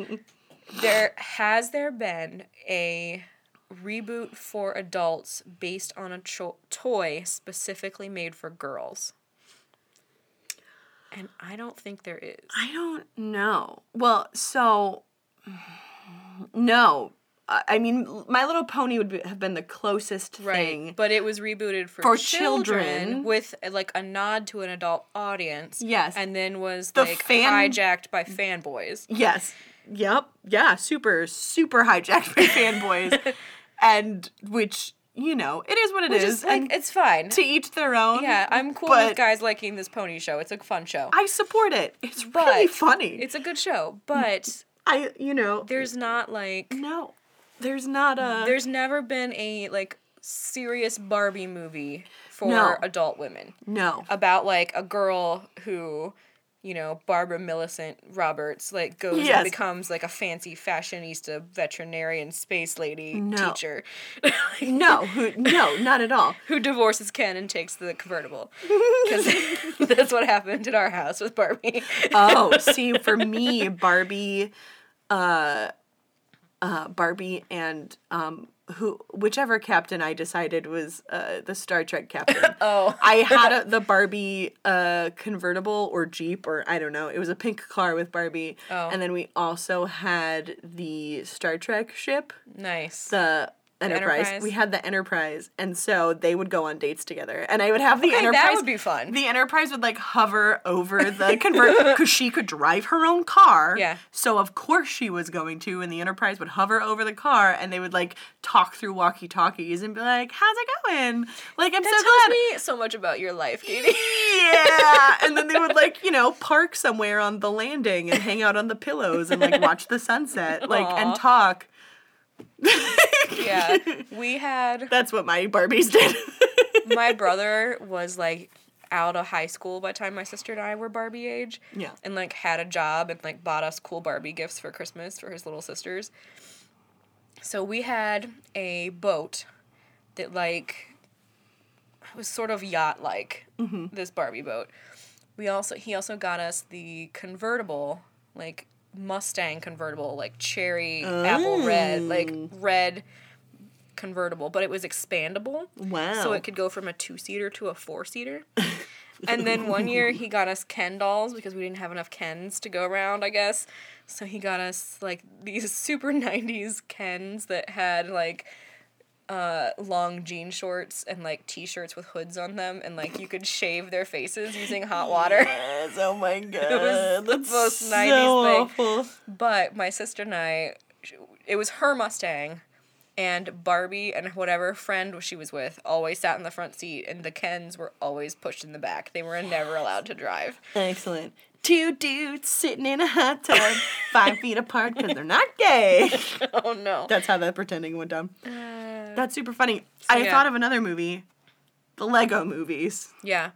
there has there been a reboot for adults based on a cho- toy specifically made for girls. And I don't think there is. I don't know. Well, so no. I mean, My Little Pony would be, have been the closest thing. But it was rebooted for, For children, children. with like a nod to an adult audience. Yes. And then was The like fan- hijacked by fanboys. Yes. Yep. Yeah. Super, super hijacked by fanboys, and which you know it is what it Which is. is like it's fine. to each their own. yeah, I'm cool with guys liking this pony show. It's a fun show. I support it. It's but really funny. It's a good show, but I you know there's not like no. There's not a there's never been a like serious Barbie movie for No. adult women no. about like a girl who you know Barbara Millicent Roberts like goes Yes. and becomes like a fancy fashionista veterinarian space lady No. teacher No, who, no, not at all. who divorces Ken and takes the convertible because that's what happened at our house with Barbie. Oh, see, for me, Barbie, uh, uh, Barbie and um, who whichever captain I decided was uh, the Star Trek captain. Oh. I had a, the Barbie uh, convertible or Jeep or I don't know. It was a pink car with Barbie, Oh. and then we also had the Star Trek ship, nice. the. Enterprise. Enterprise. We had the Enterprise, and so they would go on dates together, and I would have the Okay, that Enterprise. would be fun. The Enterprise would like hover over the convert because she could drive her own car. Yeah. So of course she was going to, and the Enterprise would hover over the car, and they would like talk through walkie talkies and be like, "How's it going? Like I'm that so tells glad." me so much about your life, Katie. yeah, and then they would like you know park somewhere on the landing and hang out on the pillows and like watch the sunset, like Aw. and talk. Yeah, we had That's what my Barbies did. my brother was like out of high school by the time my sister and I were Barbie age. Yeah. And like had a job and like bought us cool Barbie gifts for Christmas for his little sisters. So we had a boat that like was sort of yacht like mm-hmm. this Barbie boat. We also he also got us the convertible like Mustang convertible like cherry apple red like oh. red convertible, but it was expandable. Wow. So it could go from a two seater to a four seater. and then one year he got us Ken dolls because we didn't have enough Kens to go around, I guess. So he got us like these super 90s Kens that had like uh long jean shorts and like t-shirts with hoods on them and like you could shave their faces using hot water. Yes, oh my god. it was the most so 90s thing. awful. But my sister and I, it was her Mustang, and Barbie and whatever friend she was with always sat in the front seat, and the Kens were always pushed in the back. They were never allowed to drive. Excellent. Two dudes sitting in a hot tub, five feet apart because they're not gay. Oh no. That's how that pretending went down. Uh, That's super funny. so I yeah. thought of another movie, the Lego movies. Yeah.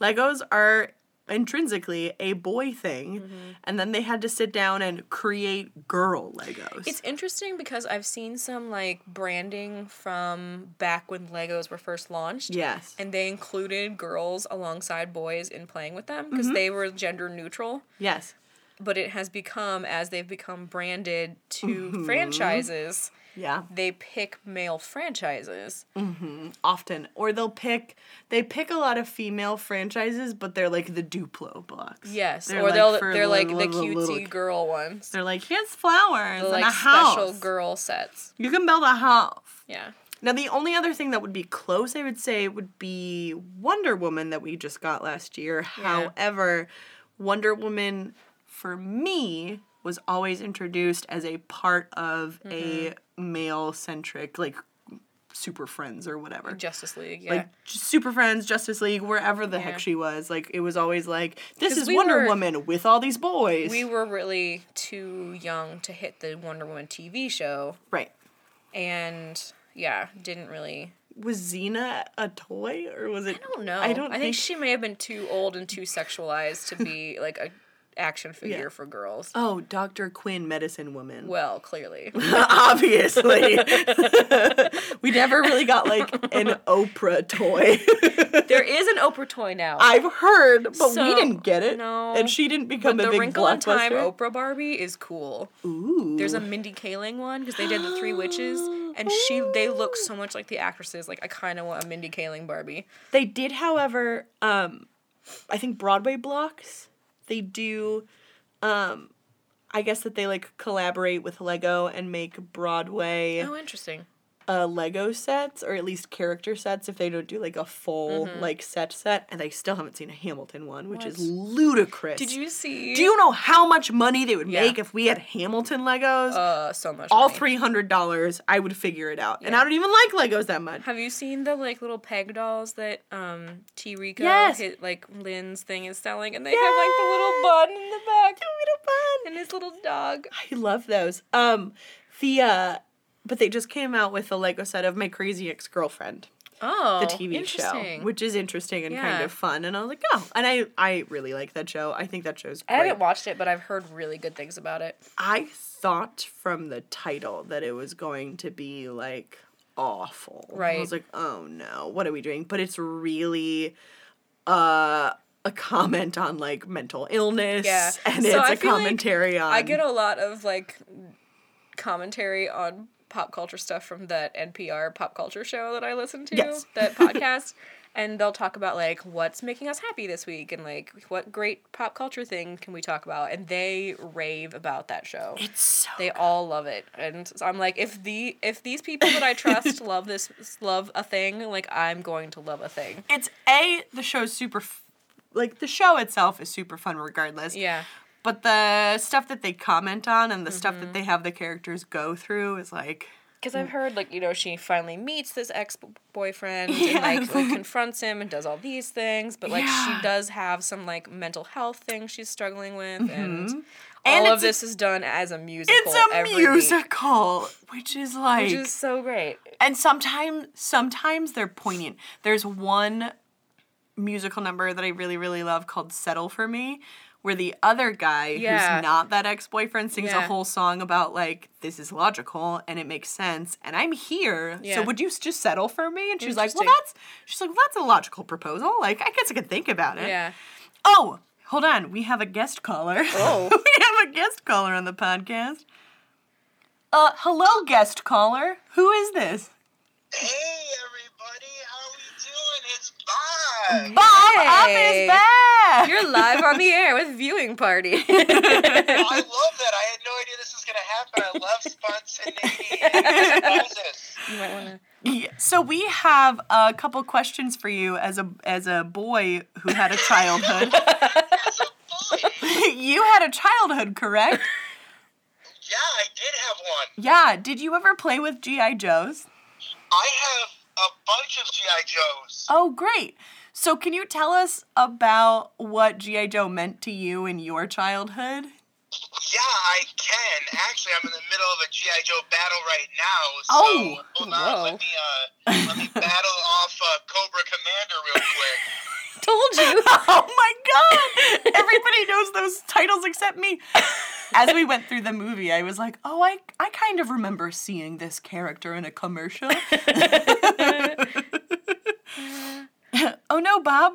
Legos are intrinsically a boy thing, Mm-hmm. and then they had to sit down and create girl Legos. It's interesting because I've seen some like branding from back when Legos were first launched. yes. And they included girls alongside boys in playing with them because Mm-hmm. they were gender neutral. yes. But it has become, as they've become branded to Mm-hmm. franchises, Yeah. they pick male franchises. Often, or they'll pick they pick a lot of female franchises, but they're like the Duplo blocks. Yes, They're or like they'll, they're like the little- cutesy little- girl ones. They're like here's flowers The, and like a house. special girl sets. You can build a house. Yeah. Now, the only other thing that would be close, I would say, would be Wonder Woman that we just got last year. However, Wonder Woman, for me, was always introduced as a part of a mm-hmm. male centric, like, Super Friends or whatever. Justice League. Yeah. Like Super Friends, Justice League, wherever the Yeah. heck she was, like it was always like this is we Wonder were- Woman with all these boys. we were really too young to hit the Wonder Woman TV show, right. and yeah, didn't really. Was Xena a toy or was it? I don't know. I don't I think think she may have been too old and too sexualized to be like a action figure for girls. Oh, Dr. Quinn, Medicine Woman. Well, clearly. Obviously. we never really got like an Oprah toy. there is an Oprah toy now. I've heard, but we didn't get it. no. And she didn't but become a the big Wrinkle in Time. Oprah Barbie is cool. Ooh. There's a Mindy Kaling one because they did the Three Witches, and she they look so much like the actresses. Like I kind of want a Mindy Kaling Barbie. They did, however, um, I think Broadway blocks. They do, um, I guess that they like collaborate with Lego and make Broadway Oh, interesting. Uh, Lego sets or at least character sets if they don't do like a full like set set. And I still haven't seen a Hamilton one, which is Mm-hmm. Ludicrous. Did you see? Do you know how much money they would Yeah. make if we had Hamilton Legos? Uh, so much. All three hundred dollars, I would figure it out. And I don't even like Legos that much. Have you seen the like little peg dolls that um T Rico Yes. hit like Lynn's thing is selling, and they have like the little bun in the back Little bun. and his little dog. I love those. Um, the uh, but they just came out with a Lego set of My Crazy Ex Girlfriend, Oh, the TV show, which is interesting and kind of fun. And I was like, oh, and I I really like that show. I think that show's I haven't watched it, but I've heard really good things about it. I thought from the title that it was going to be like awful. Right. I was like, oh no, what are we doing? But it's really uh a comment on like mental illness. Yeah. And So it's I a feel like commentary on I get a lot of like commentary on pop culture stuff from that NPR pop culture show that I listen to, Yes. that podcast. And they'll talk about like what's making us happy this week and like what great pop culture thing can we talk about and they rave about that show. it's so They all love it. And so I'm like if the if these people that I trust love this love a thing, like I'm going to love a thing. it's a the show's super f- like the show itself is super fun regardless Yeah. But the stuff that they comment on and the stuff Mm-hmm. that they have the characters go through is like Because I've heard, like, you know, she finally meets this ex boyfriend and, like, like, confronts him and does all these things, but, like, Yeah. she does have some, like, mental health things she's struggling with, and, And all of this is done as a musical. it's a every week, musical which is like which is so great. and sometimes sometimes they're poignant there's one musical number that i really really love called settle for me where the other guy Yeah. who's not that ex-boyfriend sings a whole song about like this is logical and it makes sense and i'm here. So would you just settle for me? And she's like well that's she's like well that's a logical proposal. Like i guess i could think about it. Yeah. oh hold on. We have a guest caller. Oh. we have a guest caller on the podcast. Uh hello guest caller. Who is this? Hey everybody, how we doing? It's Bob. Bob Up is back. You're live on the air with Viewing Party. I love that. I had no idea this was gonna happen. I love spontaneity you might want to. Yeah, so we have a couple questions for you as a as a boy who had a childhood. A you had a childhood, correct? Yeah, I did have one. Yeah. Did you ever play with GI Joes? I have a bunch of GI Joes. Oh, great. So, can you tell us about what GI Joe meant to you in your childhood? Yeah, I can. Actually, I'm in the middle of a GI Joe battle right now. So Oh, hold whoa. on. Let me uh, let me battle off uh, Cobra Commander real quick. Told you. Oh my god! Everybody knows those titles except me. As we went through the movie, I was like, "Oh, I I kind of remember seeing this character in a commercial." oh no, Bob.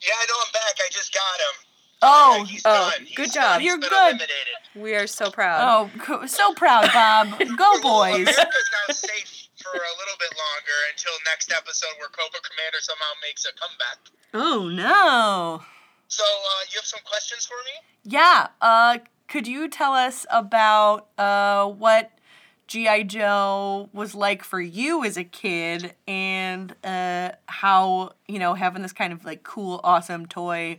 Yeah, I know I'm back. I just got him. Oh, Yeah, he's oh, done. good He's job. done. He's You're been good. eliminated. we are so proud. oh, so proud, Bob. Go boys. America's now safe for a little bit longer until next episode where Cobra Commander somehow makes a comeback. Oh no. So, uh, you have some questions for me? Yeah. Uh, could you tell us about uh what GI Joe was like for you as a kid, and uh how you know having this kind of like cool, awesome toy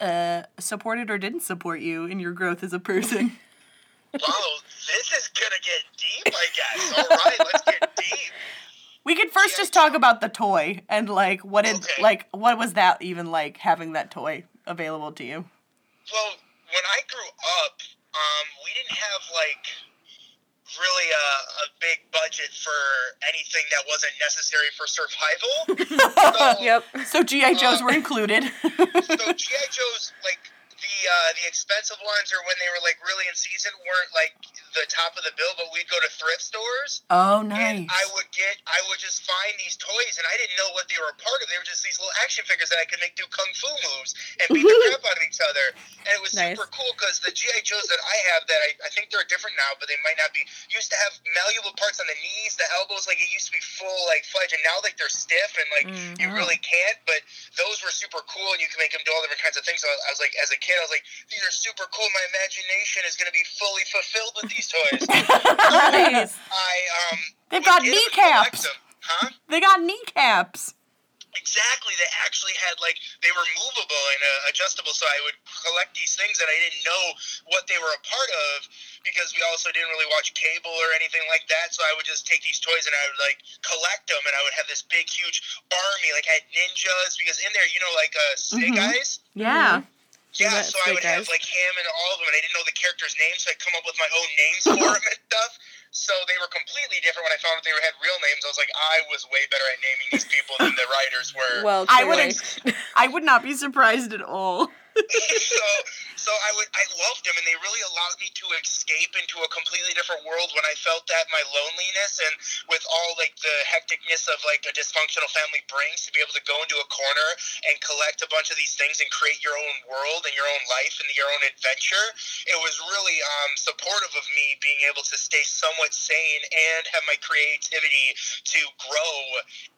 uh supported or didn't support you in your growth as a person? Wow, this is gonna get deep, I guess. All right, let's get deep. we could first just talk about the toy and like what did Okay. like what was that even like having that toy available to you? Well, when I grew up, um, we didn't have like really a, a big budget for anything that wasn't necessary for survival. so, Yep. So GI Joes were included. so GI Joes, like the uh, the expensive ones, or when they were like really in season, weren't like the top of the bill. But we'd go to thrift stores, oh, and nice. I would get, I would just find these toys, and I didn't know what they were a part of. They were just these little action figures that I could make do kung fu moves and beat the crap out of each other. And it was Nice. super cool because the GI Joes that I have, that I, I think they're different now, but they might not be. Used to have malleable parts on the knees, the elbows. Like it used to be full like fledged, and now like they're stiff and like Mm, you really can't. But those were super cool, and you can make them do all different kinds of things. So I was like, as a kid, I was like, these are super cool. My imagination is going to be fully fulfilled with these toys. Nice. I um. They've got get 'em and collect kneecaps. Huh? They got kneecaps. Exactly. They actually had like they were movable and uh, adjustable, so I would collect these things that I didn't know what they were a part of because we also didn't really watch cable or anything like that. So I would just take these toys and I would like collect them, and I would have this big, huge army. Like I had ninjas because in there, you know, like uh, Snake Mhm. Eyes. Yeah. Yeah, Snake so I would Eyes. have like him and all of them, and I didn't know the characters' names, so I'd come up with my own names for them and stuff. So they were completely different when I found out they had real names. I was like, I was way better at naming these people than the writers were. Well, I would clearly. I would not be surprised at all. so so I would I loved them and they really allowed me to escape into a completely different world when I felt that my loneliness and with all like the hecticness of like a dysfunctional family brings to be able to go into a corner and collect a bunch of these things and create your own world and your own life and your own adventure it was really um, supportive of me being able to stay somewhat sane and have my creativity to grow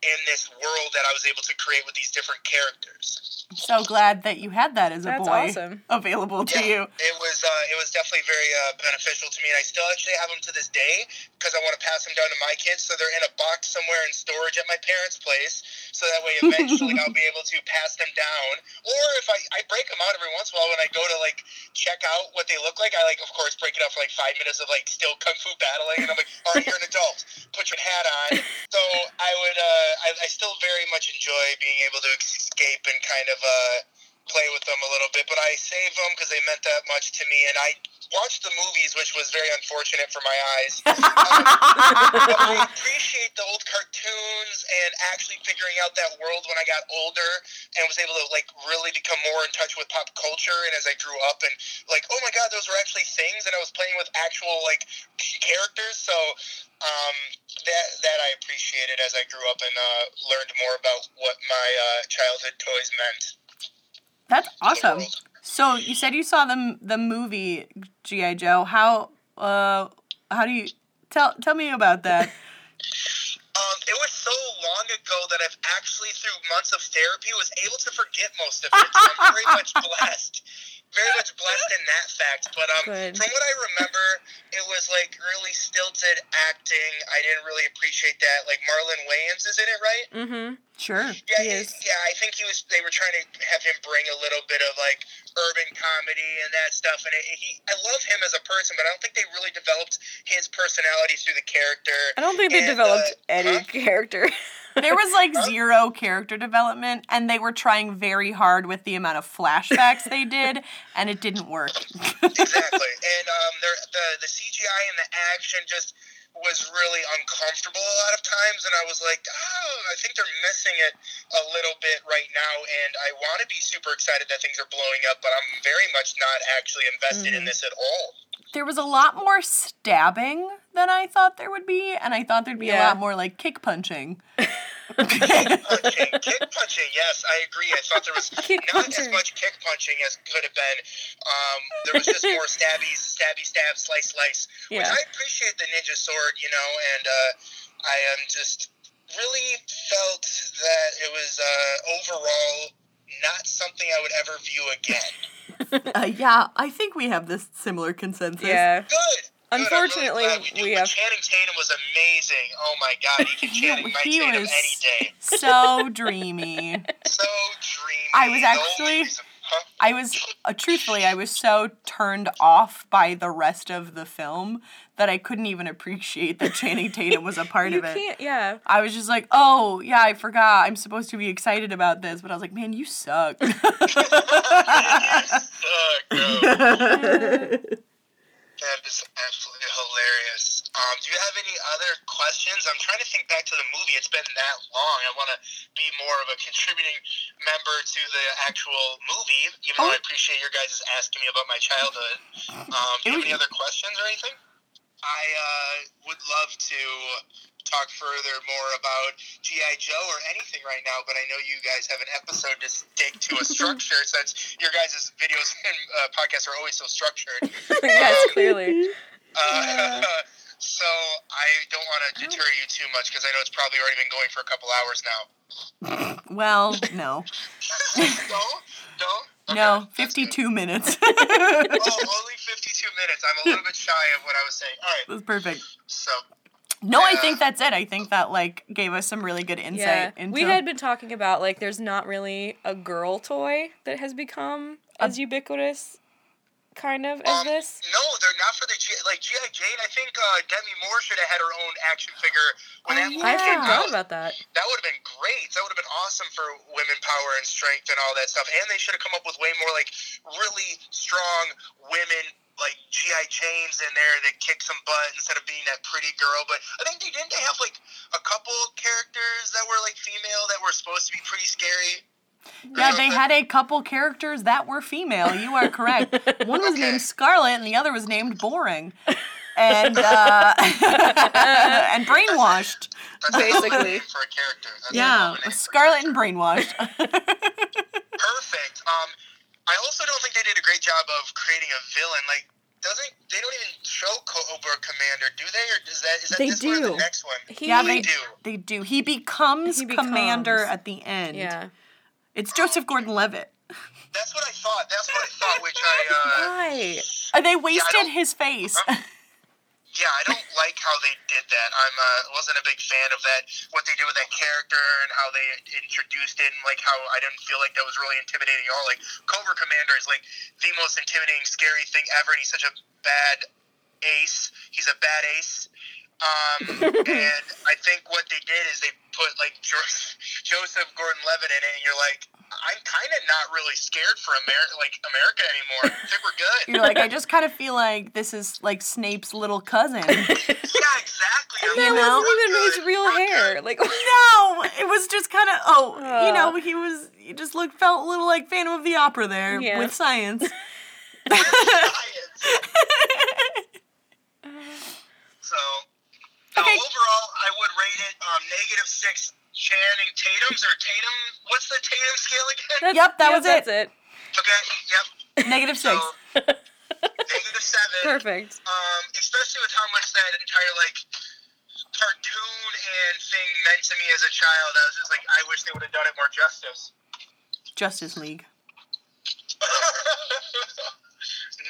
in this world that I was able to create with these different characters. I'm so glad that you had that as a That's boy awesome. available to you. It was uh, it was definitely very uh, beneficial to me, and I still actually have them to this day because I want to pass them down to my kids. So they're in a box somewhere in storage at my parents' place, so that way eventually I'll be able to pass them down. Or if I, I break them out every once in a while when I go to like check out what they look like, I like of course break it up for like five minutes of like still kung fu battling, and I'm like, all right, you're an adult, put your hat on. So I would uh, I, I still very much enjoy being able to escape and kind of uh, play with them a little bit, but I saved them because they meant that much to me, and I watched the movies, which was very unfortunate for my eyes. but I appreciate the old cartoons and actually figuring out that world when I got older and was able to like really become more in touch with pop culture. And as I grew up, and like, oh my god, those were actually things, and I was playing with actual like characters. So um, that that I appreciated as I grew up and uh, learned more about what my uh, childhood toys meant. That's awesome. So you said you saw the the movie GI Joe. How uh how do you tell tell me about that? Um, it was so long ago that I've actually, through months of therapy, was able to forget most of it. So I'm very much blessed. Very much blessed in that fact. But um, Good. from what I remember, it was like really stilted acting. I didn't really appreciate that. Like Marlon Wayans is in it, right? Mm-hmm. Sure. Yeah, He he- is. yeah. I think he was. They were trying to have him bring a little bit of like urban comedy and that stuff. And it, he, I love him as a person, but I don't think they really developed his personality through the character. I don't think they And, developed uh, any huh? character. There was like zero character development, and they were trying very hard with the amount of flashbacks they did, and it didn't work. exactly. And um, there- the the CGI and the action just was really uncomfortable a lot of times, and I was like, oh, I think they're missing it a little bit right now. And I want to be super excited that things are blowing up, but I'm very much not actually invested in this at all. There was a lot more stabbing than I thought there would be, and I thought there'd be a lot more like kick punching. punching, kick punching. Yes, I agree. I thought there was Kick not as much kick punching as could have been. Um, there was just more stabbies, stabby, stab, slice, slice. Which Yeah. I appreciate the ninja sword, you know, and uh, I am just really felt that it was uh, overall not something I would ever view again. uh, yeah, I think we have this similar consensus. yeah. Good. good. I'm really Unfortunately, we, we have- Channing Tatum was amazing. Oh my god, he can Channing my he Tatum any day. so dreamy. So dreamy. I was actually- reason- huh? I was uh, truthfully, I was so turned off by the rest of the film that I couldn't even appreciate that Channing Tatum was a part You of it. can't. Yeah. I was just like, oh yeah, I forgot. I'm supposed to be excited about this, but I was like, man, you suck. You suck, bro. That is absolutely hilarious. Um, do you have any other questions? I'm trying to think back to the movie. It's been that long. I want to be more of a contributing member to the actual movie, even though I appreciate your guys asking me about my childhood. Um, do you have any other questions or anything? I uh, would love to talk further more about GI Joe or anything right now, but I know you guys have an episode to stick to a structure since your guys' videos and uh, podcasts are always so structured. yes, clearly. Uh, so I don't want to oh. deter you too much because I know it's probably already been going for a couple hours now. well, no, no, no, Okay, no, 52 minutes. Oh, only 52 minutes. I'm a little bit shy of what I was saying. All right, That's perfect. so No, I think that's it. I think that like gave us some really good Yeah. insight into. We had been talking about like there's not really a girl toy that has become as ubiquitous kind of as Um, this. No, they're not for the G. Like GI Jane, I think uh, Demi Moore should have had her own action figure when Oh, that movie I yeah. forgot out. about that. That would have been great. That would have been awesome for women power and strength and all that stuff. And they should have come up with way more like really strong women like GI Janes in there that kick some butt instead of being that pretty girl. But I think they didn't they have like a couple characters that were like female that were supposed to be pretty scary. Yeah, they had a couple characters that were female. You are correct. One was named Scarlet, and the other was named Boring, and uh, and brainwashed. That's a hell of a Basically. for a character. That's Yeah, of a name for a Scarlet and brainwashed. perfect. Um, I also don't think they did a great job of creating a villain. Like, doesn't they don't even show Cobra Commander, do they? Or is that is that They this one or the next one? He, yeah, They they do. they do. He becomes, He commander at the end. Yeah. It's Joseph Gordon-Levitt. That's what I thought. That's what I thought. Which I uh, Why? They wasted don't- his face. yeah, I don't like how they did that. I'm uh, wasn't a big fan of that. What they did with that character and how they introduced it, and like how I didn't feel like that was really intimidating at all. Like Cobra Commander is like the most intimidating, scary thing ever, and he's such a bad ace. He's a bad ace. Um, and I think what they did is they put like Joseph Gordon-Levitt in it, and you're like, I'm kind of not really scared for America, like America anymore. I think we're good. You're like, I just kind of feel like this is like Snape's little cousin. yeah, exactly. I'm know? wasn't we're even his real we're hair. good. Like no, it was just kind of oh, you Uh. know, he was he just looked felt a little like Phantom of the Opera there Yeah. with science. Science. So, no, Okay. overall, I would rate it um, negative six Channing Tatum's or Tatum. What's the Tatum scale again? That's- Yep, that was That's it. Okay, yep. Negative So, negative seven. Perfect. Um, especially with how much that entire like cartoon and thing meant to me as a child. I was just like, I wish they would have done it more justice. Justice League.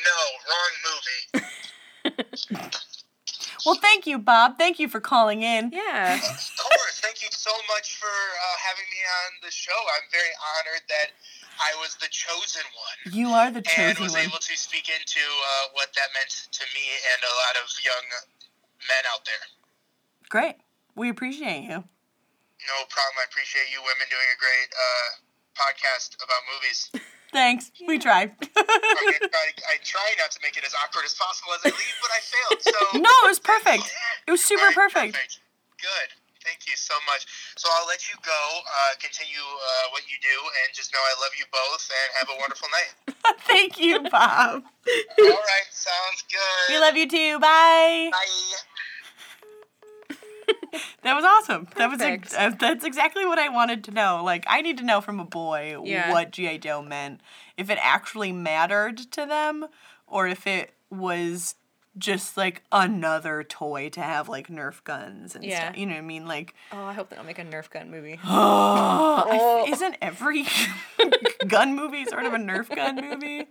no, wrong movie. Well, thank you, Bob. Thank you for calling in. Yeah. Of course. Thank you so much for uh, having me on the show. I'm very honored that I was the chosen one. You are the chosen one. and was one. able to speak into uh, what that meant to me and a lot of young men out there. Great. We appreciate you. No problem. I appreciate you women doing a great uh, podcast about movies. Thanks. We tried. I, I, try not to make it as awkward as possible as I leave, but I failed. So no, it was perfect. It was super right, perfect. Good. Thank you so much. So I'll let you go. Uh, continue uh, what you do, and just know I love you both, and have a wonderful night. Thank you, Bob. All right. Sounds good. We love you too. Bye. Bye. That was awesome. That was ex- uh, that's exactly what I wanted to know. Like I need to know from a boy Yeah. what GI Joe meant. If it actually mattered to them or if it was just like another toy to have like Nerf guns and Yeah. stuff. You know what I mean? Like Oh, I hope they don't make a Nerf gun movie. I f- isn't every gun movie sort of a Nerf gun movie?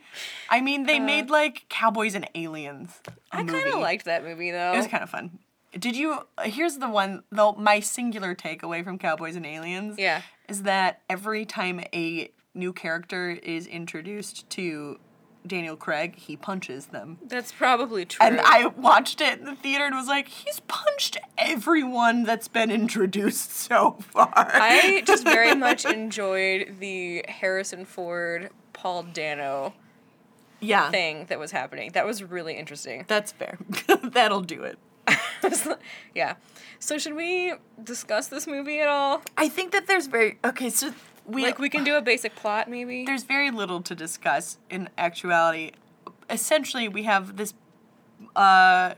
I mean, they made like Cowboys and Aliens. Uh, I kind of liked that movie though. It was kind of fun. Did you? Here's the one though. My singular takeaway from Cowboys and Aliens. Yeah. Is that every time a new character is introduced to Daniel Craig, he punches them. That's probably true. And I watched it in the theater and was like, he's punched everyone that's been introduced so far. I just very much enjoyed the Harrison Ford Paul Dano yeah. thing that was happening. That was really interesting. That's fair. That'll do it. yeah. So should we discuss this movie at all? I think that there's very okay. So we Like we can do a basic plot maybe. there's very little to discuss in actuality. Essentially, we have this uh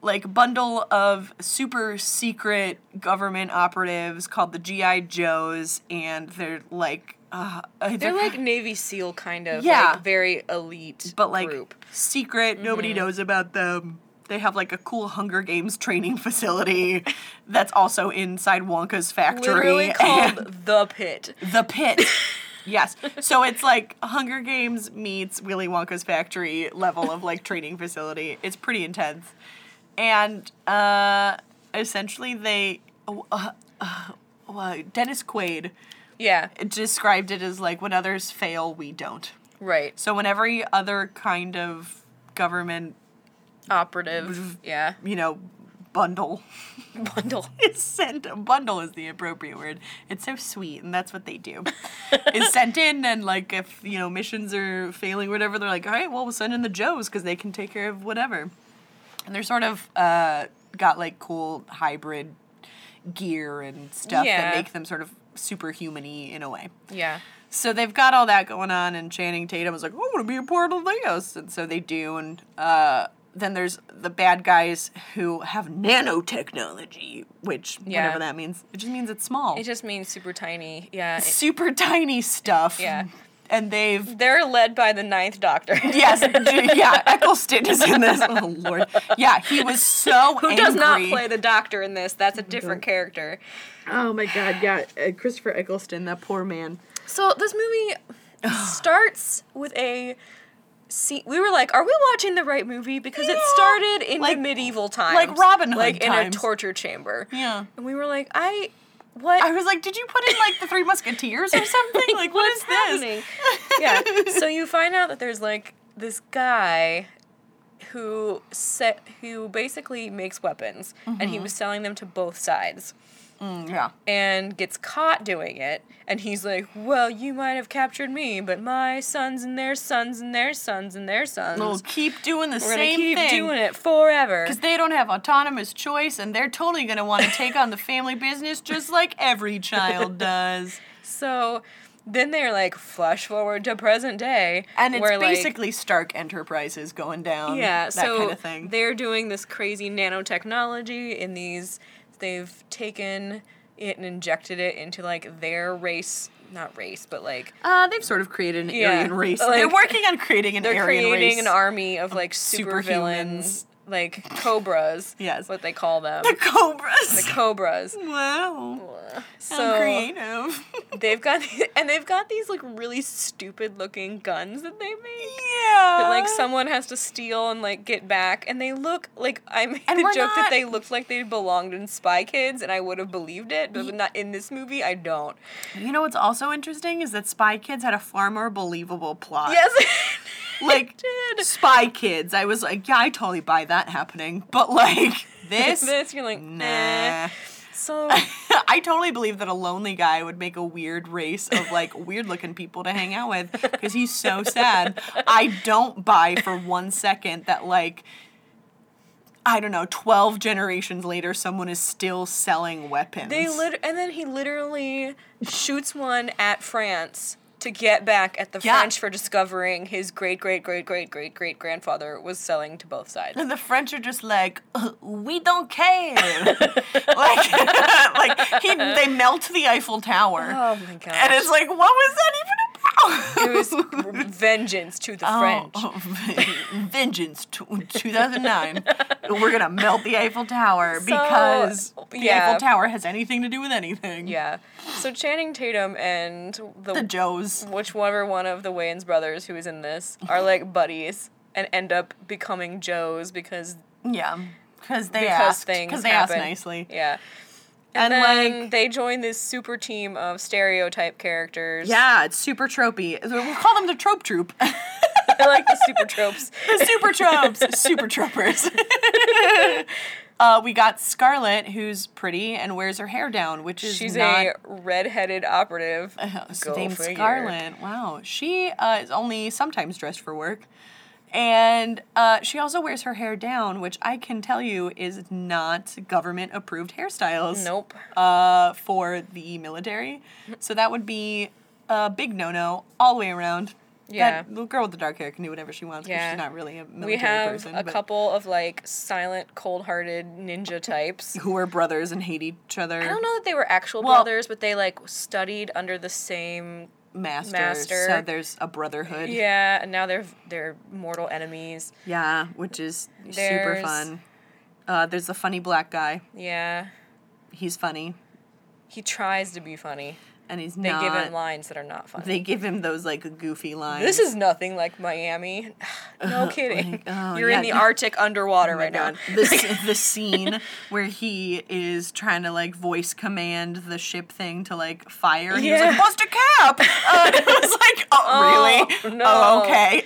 like bundle of super secret government operatives called the GI Joes and they're like uh, uh, They're like Navy SEAL kind of Yeah. like very elite but like group. secret, nobody knows about them. They have like a cool Hunger Games training facility that's also inside Wonka's factory. Literally called the pit. The Pit. yes. So it's like Hunger Games meets Willy Wonka's factory level of like training facility. It's pretty intense. And uh, essentially, they. Uh, uh, uh, Dennis Quaid Yeah. described it as like when others fail, we don't. Right. So when every other kind of government, Operative. Yeah. you know, bundle Bundle. is sent, bundle is the appropriate word. It's so sweet, and that's what they do. is sent in, and like if you know missions are failing, or whatever, they're like, all right, well, we'll send in the Joes because they can take care of whatever. And they're sort of uh, got like cool hybrid gear and stuff Yeah. that make them sort of superhuman-y in a way. Yeah. So they've got all that going on, and Channing Tatum was like, "I want to be a part of this," and so they do. And uh, then there's the bad guys who have nanotechnology, which Yeah. whatever that means. It just means it's small, It just means super tiny. Yeah. It- super tiny stuff. Yeah. and they've they're led by the ninth doctor. yes, yeah. Eccleston is in this. Oh lord, yeah. He was so Who does not play the doctor in this? That's a different character. Oh my god, yeah. Uh, Christopher Eccleston, that poor man. So this movie starts with a scene. We were like, "Are we watching the right movie?" Because it started in Like- the medieval times, like Robin Hood like in a torture chamber. Yeah. And we were like, "I, what? I was like, did you put in like the Three Musketeers or something? Like, what is what's this? happening?" yeah. So you find out that there's like this guy who set who basically makes weapons, and Mm-hmm. he was selling them to both sides. Mm, yeah. and gets caught doing it and he's like well you might have captured me but my sons and their sons and their sons and their sons We'll keep doing the we're same keep thing. doing it forever Because they don't have autonomous choice and they're totally going to want to take on the family business just like every child does. so then they're like flash forward to present day And it's where, like, basically Stark Enterprises going down. yeah That so kind of thing. they're doing this crazy nanotechnology in these they've taken it and injected it into like their race not race but like Uh, they've sort of created an Yeah, Aryan race. like- they're working on creating an they're creating race. an army of like super villains, like cobras. Yes. what they call them. the Cobras. The cobras. wow. So So creative. they've got and they've got these like really stupid looking guns that they make. Yeah. That like someone has to steal and like get back, and they look like I made And joke that they looked like they belonged in Spy Kids, and I would have believed it, but not in this movie. I don't. You know what's also interesting is that Spy Kids had a far more believable plot. Yes, like did. Spy Kids. I was like, yeah, I totally buy that happening. But like this, this you're like nah. nah. So I totally believe that a lonely guy would make a weird race of like weird looking people to hang out with because he's so sad. I don't buy for one second that like I don't know, 12 generations later someone is still selling weapons. they lit and then he literally shoots one at France to get back at the Yeah. French for discovering his great great great great great great grandfather was selling to both sides. and the French are just like, "Uh, we don't care. like, like he, they melt the Eiffel Tower. Oh my god. and it's like, what was that even about? it was vengeance to the French. Oh, vengeance, t- 2009. We're gonna melt the Eiffel Tower because the yeah. Eiffel Tower has anything to do with anything. Yeah. So Channing Tatum and the, The Joes. whichever one of the Wayans brothers who is in this are like buddies and end up becoming Joes because Yeah, because they because asked. things Because they asked happen. nicely. Yeah. And, And, then like- they join this super team of stereotype characters. Yeah, it's super tropey. We'll call them the trope troop. I like the super tropes. the super tropes, super tropers. uh, we got Scarlett, who's pretty and wears her hair down, which is She's not a red-headed operative. Go named. Scarlett. Wow, she uh, is only sometimes dressed for work, and uh, she also wears her hair down, which I can tell you is not government approved hairstyles. Nope. Uh, for the military, so that would be a big no no all the way around. Yeah. That, the girl with the dark hair can do whatever she wants because Yeah. she's not really a military person. We have person. a couple of like silent, cold-hearted ninja types. who are brothers and hate each other. I don't know that they were actual Well- brothers, but they like studied under the same. Masters. Master. So there's a brotherhood. Yeah, and now they're they're mortal enemies. Yeah, which is super fun. Uh, there's the funny black guy. Yeah, He's funny, he tries to be funny. And he's They not. They give him lines that are not funny. They give him those like goofy lines. this is nothing like Miami. No kidding. like, oh, You're yeah. in the Arctic underwater right now. the, the scene where he is trying to like voice command the ship thing to like fire. And He was like, "Bust a cap!" Uh, and it was like, "Oh, really? no. Oh, okay."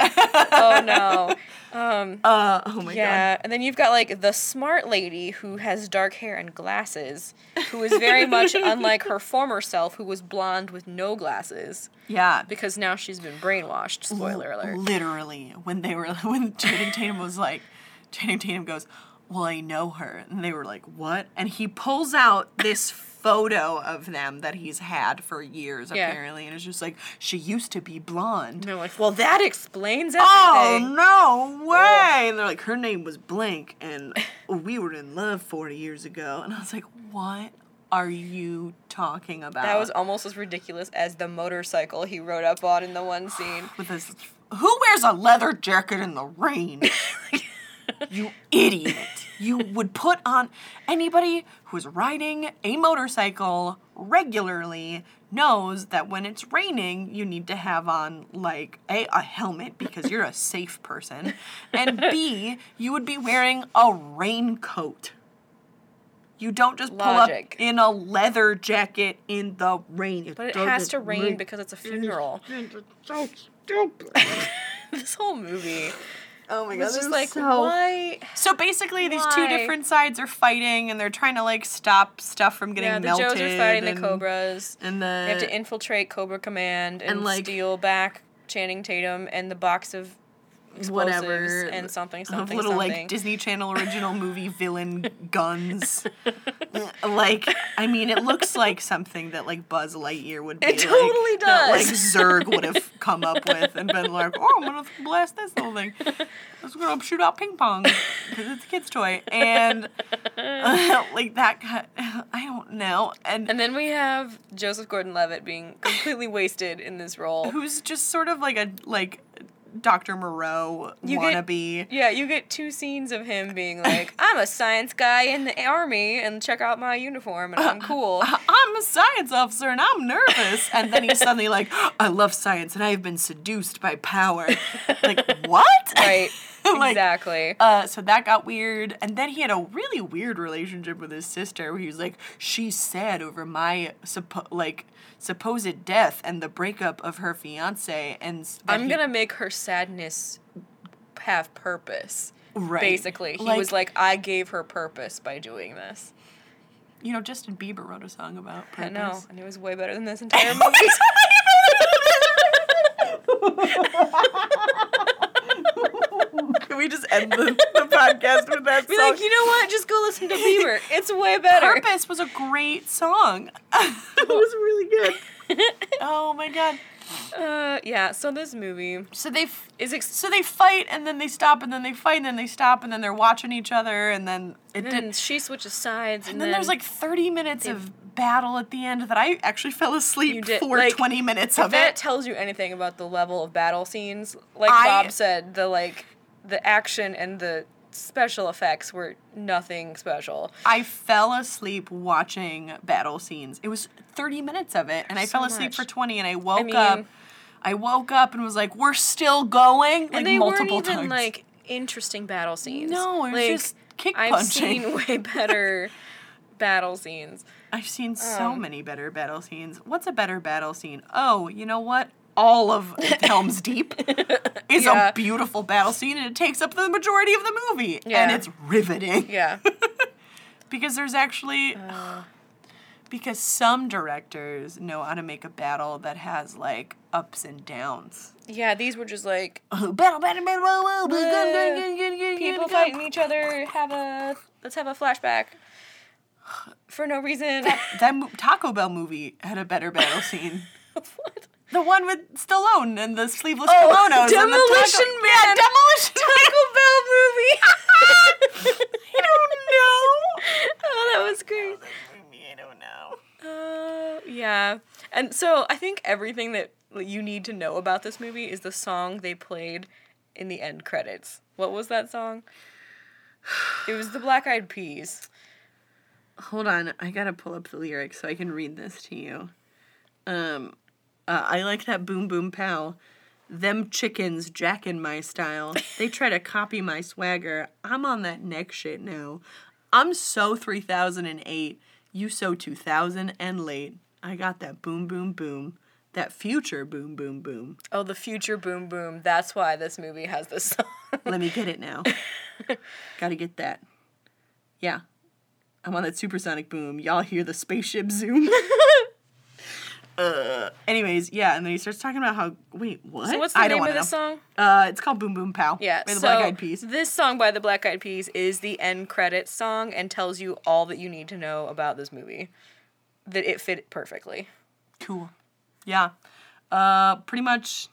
oh no. Uh, oh my god. Yeah, and then you've got like the smart lady who has dark hair and glasses, who is very much unlike her former self, who was blonde with no glasses, Yeah. because now she's been brainwashed. Spoiler alert. Literally, when they were when Channing Tatum was like, Channing Tatum goes, "Well, I know her," and they were like, "What?" And he pulls out this photo of them that he's had for years Yeah. apparently, and it's just like she used to be blonde. And they're like, well, that explains oh, everything. Oh no way! And they're like, her name was Blank, and we were in love forty years ago. And I was like, what are you talking about? That was almost as ridiculous as the motorcycle he rode up on in the one scene. with his, Who wears a leather jacket in the rain? you idiot. You would put on anybody who's riding a motorcycle regularly knows that when it's raining, you need to have on like a, a helmet because you're a safe person, and B, you would be wearing a raincoat. You don't just pull Logic. up in a leather jacket in the rain. But it has to rain because it's a funeral. so stupid. this whole movie Oh my was just like, why? So basically, these two different sides are fighting, and they're trying to like stop stuff from getting Yeah, the melted. Joes are fighting the Cobras. and the They have to infiltrate Cobra Command and, And, like- steal back Channing Tatum and the box of explosives whatever and something of something little something. like Disney Channel original movie villain guns. like, I mean, it looks like something that like Buzz Lightyear would be. It like, totally That, like does. Zurg would have come up with and been like, "Oh, I'm gonna blast this little thing. I'm gonna shoot out ping pong because it's a kid's toy." And like that, ki- I don't know. And and then we have Joseph Gordon-Levitt being completely wasted in this role. who's just sort of like a like Dr. Moreau You get- wannabe. Yeah, you get two scenes of him being like, "I'm a science guy in the army, and check out my uniform, and I'm uh, cool." Uh, I'm a science officer and I'm nervous. And then he's suddenly like, I love science and I have been seduced by power. Like, what? right. Like, exactly. Uh, so that got weird. And then he had a really weird relationship with his sister where he was like, she's sad over my suppo- like supposed death and the breakup of her fiance. And I'm he- gonna make her sadness have purpose. Right. Basically, he Like- was like, "I gave her purpose by doing this." you know, Justin Bieber wrote a song about I purpose. know, and it was way better than this entire movie. Can we just end the, the podcast with that song. Be song? like, you know what? Just go listen to Bieber. It's way better. Purpose was a great song. it was really good. oh my god. Uh, yeah. So this movie So they f- is ex- so they fight and then they stop and then they fight and then they stop and then they're watching each other and then it then did. she switches sides, and, And then there's like 30 minutes of battle at the end that I actually fell You asleep did- for like, 20 minutes of it. If of that it. tells you anything about the level of battle scenes, like I- Bob said, the like the action and the special effects were nothing special. I fell asleep watching battle scenes. It was 30 minutes of it and I So fell asleep much. for 20 and I woke mean- up I woke up and was like, "We're still going." Like and they multiple weren't even times. like interesting battle scenes. No, it was like, just kick I've punching. seen way better battle scenes. I've seen so Um, many better battle scenes. What's a better battle scene? Oh, you know what? All of Helm's Deep is Yeah. a beautiful battle scene and it takes up the majority of the movie. Yeah. And it's riveting. Yeah. Because there's actually Uh. because some directors know how to make a battle that has like ups and downs. Yeah, these were just like battle, battle, battle, gun, gun, people fighting each other. Have a let's have a flashback for no reason. That mo- Taco Bell movie had a better battle scene. what? The one with Stallone and the sleeveless Oh, kimonos. and the Demolition taco- Man. Yeah, Demolition Taco Bell movie. I don't know. oh, that was great. Movie, I don't know. Uh, yeah. And so I think everything that you need to know about this movie is the song they played in the end credits. What was that song? It was the Black Eyed Peas. Hold on, I gotta pull up the lyrics so I can read this to you. Um, uh, I like that boom boom pow. Them chickens jacking my style. They try to copy my swagger. I'm on that neck shit now. I'm so 3008. You so 2000 and late. I got that boom boom boom. That future boom boom boom. Oh, the future boom boom. That's why this movie has this song. Let me get it now. Gotta get that. Yeah. I'm on that supersonic boom. Y'all hear the spaceship zoom? uh, anyways, yeah, and then he starts talking about how. Wait, what? so what's the I don't name of this song? Uh, it's called Boom Boom Pow. Yeah, By the so Black Eyed Peas. this song by the Black Eyed Peas is the end credit song and tells you all that you need to know about this movie. That it fit perfectly. Cool. Yeah. Uh, pretty much.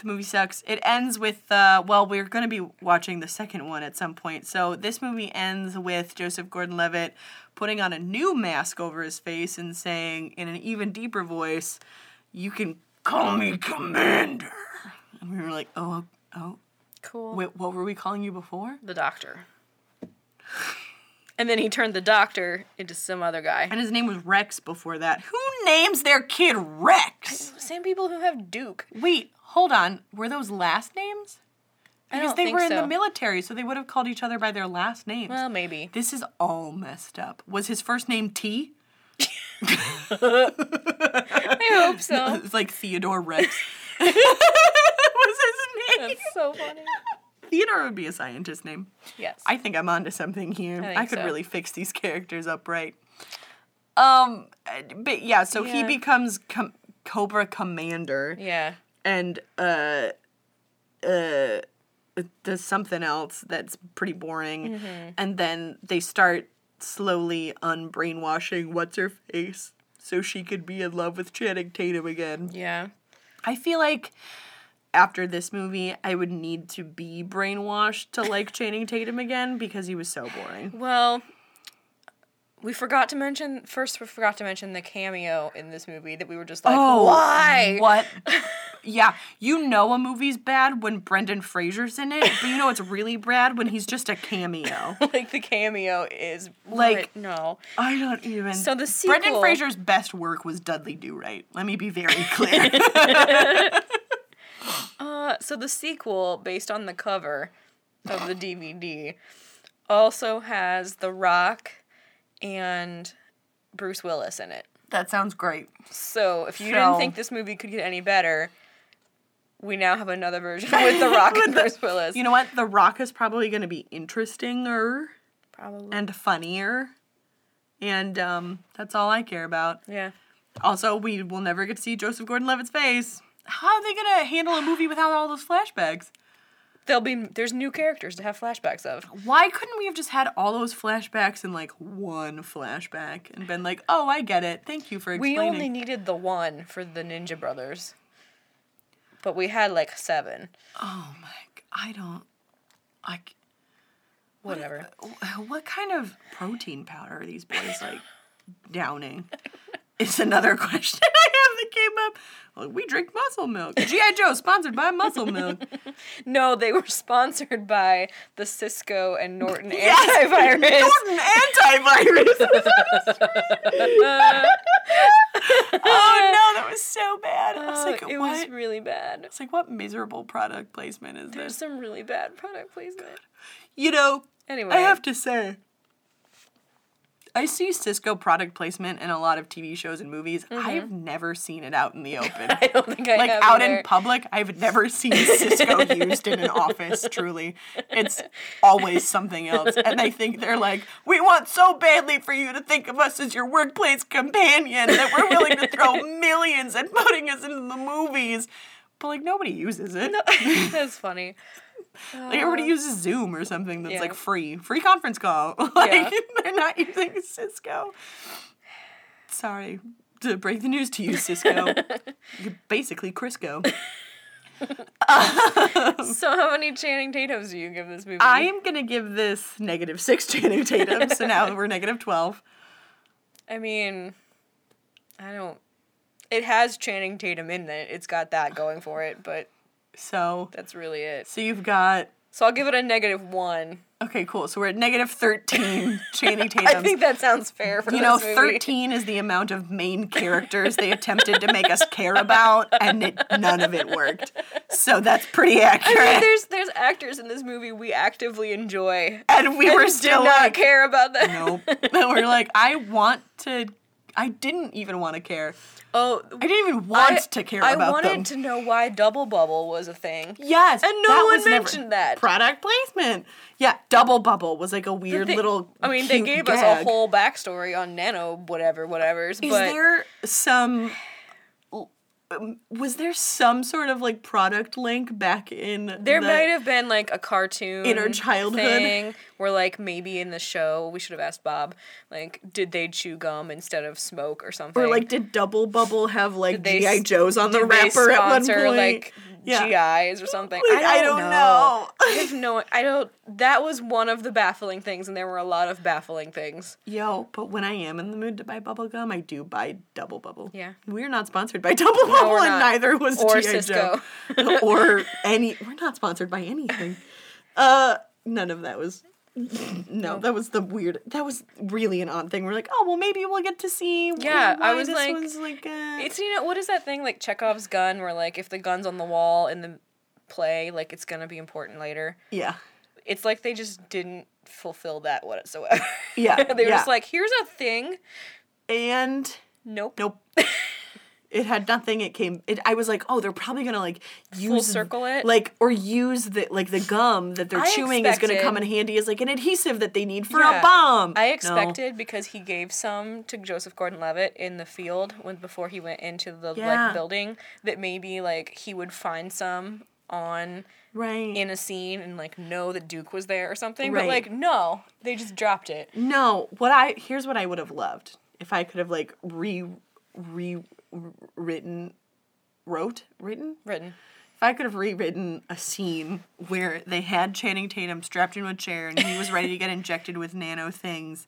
The movie sucks. It ends with, uh, well, we're going to be watching the second one at some point. So this movie ends with Joseph Gordon Levitt putting on a new mask over his face and saying in an even deeper voice, You can call me Commander. And we were like, Oh, oh. Cool. Wait, what were we calling you before? the doctor. And then he turned the doctor into some other guy. And his name was Rex before that. Who names their kid Rex? Same people who have Duke. Wait, hold on. Were those last names? Because they were in so. the military, so they would have called each other by their last names. Well, maybe. this is all messed up. Was his first name T? I hope so. It's like Theodore Rex. was his name? That's so funny. Theodore would be a scientist name. Yes. I think I'm onto something here. I I, could so. really fix these characters up right. Um, but yeah, so he becomes com- Cobra Commander. yeah. And uh uh does something else that's pretty boring Mm-hmm. and then they start slowly unbrainwashing what's her face so she could be in love with Channing Tatum again. Yeah. I feel like after this movie I would need to be brainwashed to like Channing Tatum again because he was so boring. Well, we forgot to mention first. We forgot to mention the cameo in this movie that we were just like, oh, why? What? Yeah, you know a movie's bad when Brendan Fraser's in it, but you know it's really bad when he's just a cameo. like the cameo is Like- no. I don't even. So the sequel, Brendan Fraser's best work was Dudley Do Right. Let me be very clear. Uh, so the sequel, based on the cover of the DVD, also has The Rock and Bruce Willis in it. that sounds great. So if you So- didn't think this movie could get any better, we now have another version with The Rock and Bruce Willis. You know what? The Rock is probably going to be interestinger probably. and funnier, and um, that's all I care about. yeah. Also, we will never get to see Joseph Gordon-Levitt's face. How are they gonna handle a movie without all those flashbacks? There'll be there's new characters to have flashbacks of. Why couldn't we have just had all those flashbacks in like one flashback and been like, "Oh, I get it. Thank you for We only needed the one for the Ninja Brothers. But we had like seven. oh my! I don't. Like, Whatever. what kind of protein powder are these boys like downing? It's another question I that came up. Well, we drink muscle milk. GI Joe sponsored by Muscle Milk. No, they were sponsored by the Cisco and Norton antivirus. Norton antivirus. oh no, that was so bad. I was Uh, like, it what? was really bad. It's like, what miserable product placement is there? There's this? some really bad product placement. You know, Anyway, I have to say, I see Cisco product placement in a lot of TV shows and movies. I've never seen it out in the open. Mm-hmm. I don't think I like out either. in public, I've never seen Cisco used in an office, truly. It's always something else. And I think they're like, we want so badly for you to think of us as your workplace companion that we're willing to throw millions at putting us into the movies. But like nobody uses it. That's funny. Like everybody uh, uses Zoom or something that's Yeah. like free, free conference call. like Yeah. they're not using Cisco. Sorry to break the news to you, Cisco. You're basically Crisco. Um, so how many Channing Tatums do you give this movie? I am gonna give this negative six Channing Tatum, so now we're negative twelve. I mean, I don't. It has Channing Tatum in it. It's got that going for it, but So, that's really it. so you've got So I'll give it a negative one. okay, cool. So we're at negative thirteen Channing Tatum. I think that sounds fair for you know, movie. 13 is the amount of main characters they attempted to make us care about, and it, none of it worked. So that's pretty accurate. I mean, there's there's actors in this movie we actively enjoy. and we were still not like, care about that. nope. And we're like, I want to. I didn't even want to care. Oh, I didn't even want I- to care about that. I about wanted them. to know why Double Bubble was a thing. yes, And no one mentioned that. product placement. Yeah, double bubble was like a weird They- little. I mean, they gave us a whole backstory on Nano, whatever, whatever's. Is but there some? Um, Was there some sort of like product link back in? there the- might have been like a cartoon Inner childhood. thing where like maybe in the show we should have asked Bob like did they chew gum instead of smoke or something Or like, did Double Bubble have like GI Joes on the wrapper at one point? like Yeah. GIs or something Like, I, don't know. know. I have no I don't that was one of the baffling things and there were a lot of baffling things Yo, but when I am in the mood to buy bubble gum, I do buy Double Bubble. Yeah. We're not sponsored by Double Bubble, and neither was Or G.I. Cisco. Joe. or any. We're not sponsored by anything. Uh, none of that was. No, that was the weird. That was really an odd thing. We're like, oh well, maybe we'll get to see. Yeah, I was this like- one's like. Uh, It's you know what is that thing like Chekhov's gun where like if the gun's on the wall in the play like it's gonna be important later. yeah, It's like they just didn't fulfill that whatsoever. Yeah, they were yeah. just like, here's a thing. and Nope. nope. It had nothing. It came. It. I was like, oh, they're probably gonna like use circle it? like or use the like the gum that they're I chewing is gonna come in handy as like an adhesive that they need for Yeah. a bomb. I No. expected because he gave some to Joseph Gordon-Levitt in the field when before he went into the Yeah. like building that maybe like he would find some on right. in a scene and like know that Duke was there or something. Right. But like no, they just dropped it. No, what I here's what I would have loved if I could have like re re written wrote written Written. if I could have rewritten a scene where they had Channing Tatum strapped into a chair and he was ready to get injected with nano things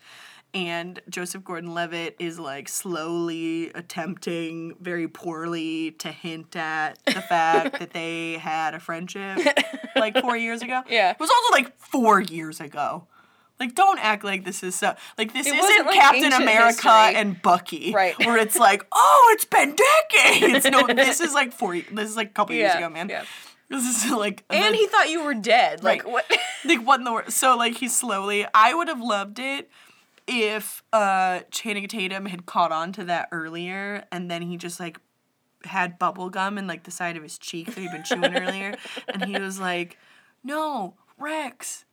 and Joseph Gordon-Levitt is like slowly attempting very poorly to hint at the fact that they had a friendship like 4 years ago. Yeah. It was also like 4 years ago. Like don't act like this is so like this isn't like, Captain America history. and Bucky. Right. Where it's like, "Oh, it's been decades." No, this is like 4 this is like a couple years ago, man. yeah. This is like And he thought you were dead. Like Right. what? like what in the world? So like he's slowly. I would have loved it if uh Channing Tatum had caught on to that earlier, and then he just like had bubble gum in like the side of his cheek that he'd been chewing earlier, and he was like, "No, Rex."